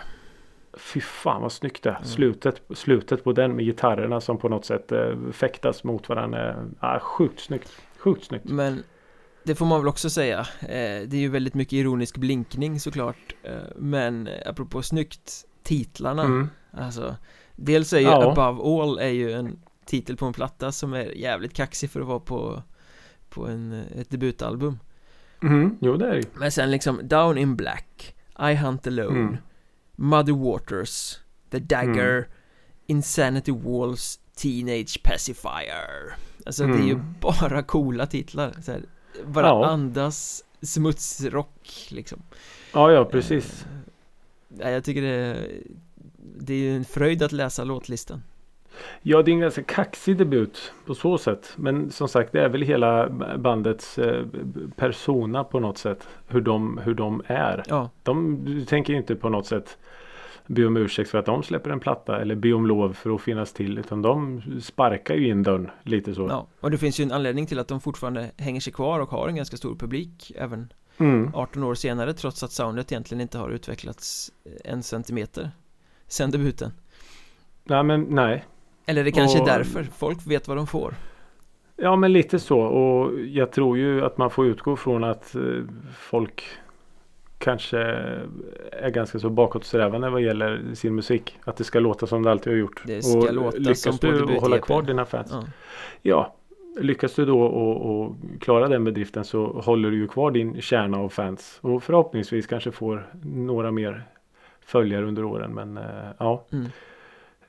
Fy fan vad snyggt det är. Slutet, slutet på den med gitarrerna som på något sätt eh, fäktas mot varandra. Eh, ah, sjukt snyggt. Sjukt snyggt. Men det får man väl också säga eh, Det är ju väldigt mycket ironisk blinkning såklart eh, Men apropå snyggt Titlarna Mm. Alltså Dels är ju Ja. Above All är ju en titel på en platta som är jävligt kaxig för att vara på På en, eh, ett debutalbum Mm, jo det är det. Men sen liksom Down in Black I Hunt Alone Mm. Muddy Waters The Dagger Insanity Walls Teenage Pacifier Alltså det är ju Mm. bara coola titlar så här, Bara Ja. andas smutsrock liksom Ja, ja precis. Nej, jag tycker det Det är ju en fröjd att läsa låtlistan Ja, det är en ganska kaxig debut på så sätt. Men som sagt, det är väl hela bandets eh, persona på något sätt. Hur de, hur de är. Ja, De tänker inte på något sätt be om ursäkt för att de släpper en platta eller be om lov för att finnas till. Utan de sparkar ju in dörren lite så. ja, och det finns ju en anledning till att de fortfarande hänger sig kvar och har en ganska stor publik även Mm. 18 år senare trots att soundet egentligen inte har utvecklats en centimeter sen debuten Nej, men nej. Eller det kanske Och- är därför, folk vet vad de får Ja, men lite så. Och jag tror ju att man får utgå från att eh, folk kanske är ganska så bakåtsträvande vad gäller sin musik. Att det ska låta som det alltid har gjort. Det ska och låta lyckas som på du att hålla kvar dina fans. ja. Ja, lyckas du då och, och klara den bedriften så håller du ju kvar din kärna av fans. Och förhoppningsvis kanske får några mer följare under åren. Men eh, ja, Mm.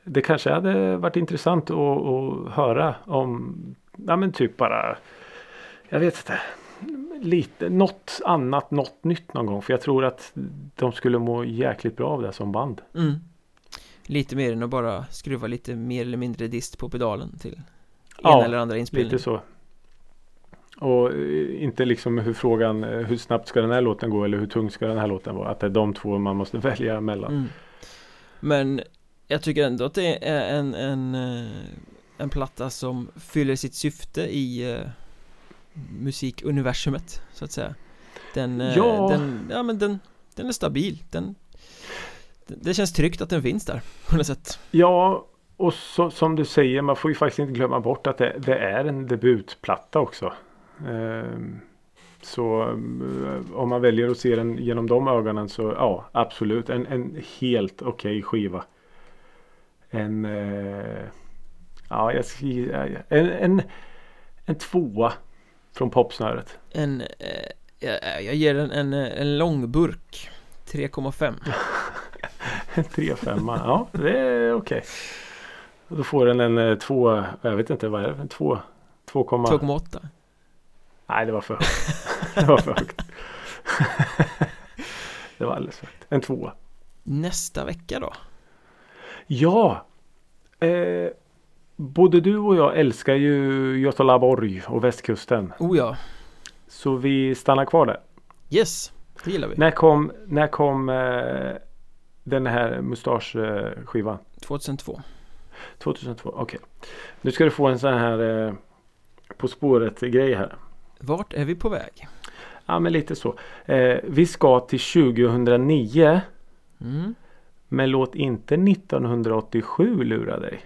det kanske hade varit intressant att, att höra om, ja men typ bara, jag vet inte, lite, något annat, något nytt någon gång. För jag tror att de skulle må jäkligt bra av det som band. Mm. Lite mer än att bara skruva lite mer eller mindre dist på pedalen till Ja, ena eller andra inspelning Lite så. Och eh, inte liksom hur frågan, eh, hur snabbt ska den här låten gå eller hur tung ska den här låten vara. Att det är de två man måste välja mellan. mm. Men jag tycker ändå att det är en, en, eh, en platta som fyller sitt syfte i eh, musikuniversumet så att säga Den, Ja. den, ja men den, den är stabil den, det känns tryggt att den finns där på något sätt Ja, och så, som du säger, man får ju faktiskt inte glömma bort att det, det är en debutplatta också. Ehm, så eh, om man väljer att se den genom de ögonen så ja, absolut. En, en helt okej skiva. En, eh, ja, jag skriver, en, en, en tvåa från popsnöret. En, eh, jag, jag ger den en, en lång burk 3,5 En 3-5, ja det är okej. Och Då får den en två, jag vet inte vad är det, en två, 2, 2,8 Nej, det var för högt. det var för högt. det var alldeles för högt. En tvåa. Nästa vecka då? Ja! Eh, både du och jag älskar ju Götalaborg och västkusten. Oh ja, Så vi stannar kvar där. yes, det gillar vi När kom, när kom eh, den här mustaschskivan? 2002 2002, okej. Nu ska du få en sån här eh, På spåret grej här. Vart är vi på väg? Ja men lite så. Eh, vi ska till 2009. Mm. Men låt inte 1987 lura dig.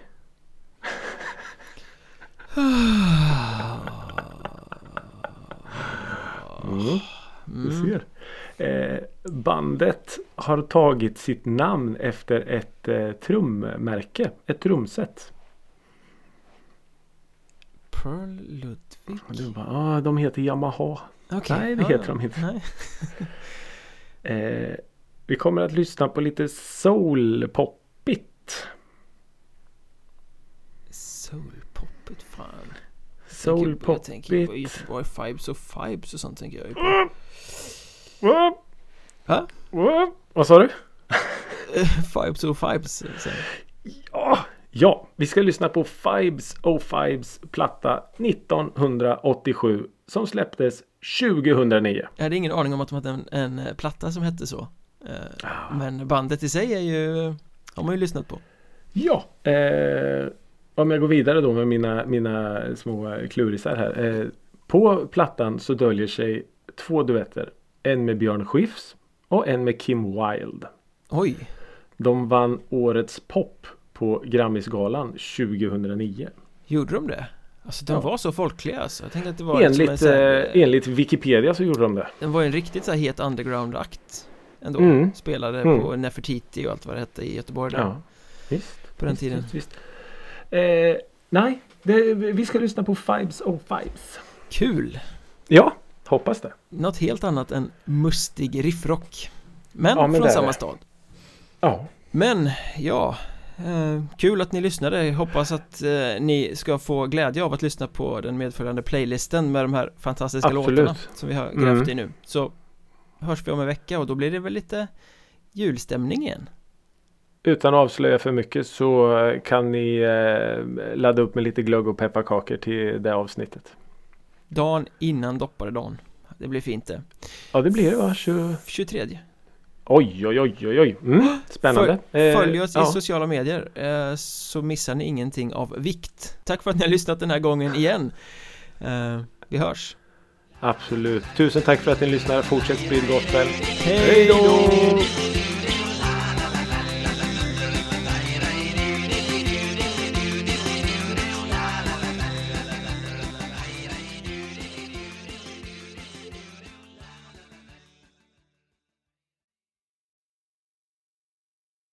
Mm, du ser. Eh, bandet har tagit sitt namn efter ett eh, trummärke. Ett trumset. Pearl Ludwig? Och du bara, ah, de heter Yamaha. Okej, Nej, det heter de inte. Eh, vi kommer att lyssna på lite soul-poppigt. Soulpoppet, fan. Tänker- Jag tänker på Soul-poppigt. Göteborg Fibes och Fibes och sånt tänker jag ju på. Va? Vad sa du? Fibes och Fibes. Så. Ja, ja, vi ska lyssna på Fibes och Fibes platta 1987 som släpptes 2009. Jag hade ingen aning om att de hade en, en eh, platta som hette så. Eh, Ah. Men bandet i sig är ju, har man ju lyssnat på. Ja, eh, om jag går vidare då med mina, mina små klurisar här. Eh, på plattan så döljer sig två duetter. En med Björn Skifs och en med Kim Wilde. Oj, De vann Årets Pop på Grammisgalan 2009. gjorde de det? Alltså de Ja. var så folkliga alltså. Jag tänkte att det var liksom en Enligt, sån här, eh, enligt Wikipedia så gjorde de det. Den var en riktigt så här het underground-akt ändå. Mm. Spelade Mm. på Nefertiti och allt vad det hette i Göteborg där Ja, visst. på den visst, tiden. Visst. Eh, nej, det, vi ska lyssna på Fibes och Fibes. Kul! Ja, hoppas det. Något helt annat än mustig riffrock. Men, Ja, men från samma det. stad. Ja, Men, ja. Eh, kul att ni lyssnade. Jag hoppas att eh, ni ska få glädje av att lyssna på den medföljande playlisten med de här fantastiska Absolut. låtarna som vi har grävt Mm. i nu. Så hörs vi om en vecka och då blir det väl lite julstämning igen. utan att avslöja för mycket så eh, kan ni eh, ladda upp med lite glögg och pepparkakor till det avsnittet. Dagen innan dopparedagen. Det blir fint det. Ja, det blir det va? 20... 23. Oj, oj, oj, oj, oj. Mm, spännande. Eh, Följ oss i ja, sociala medier eh, så missar ni ingenting av vikt. Tack för att ni har lyssnat den här gången igen. Eh, vi hörs. Absolut. Tusen tack för att ni lyssnar. Fortsätt sprid gospel. Hej då!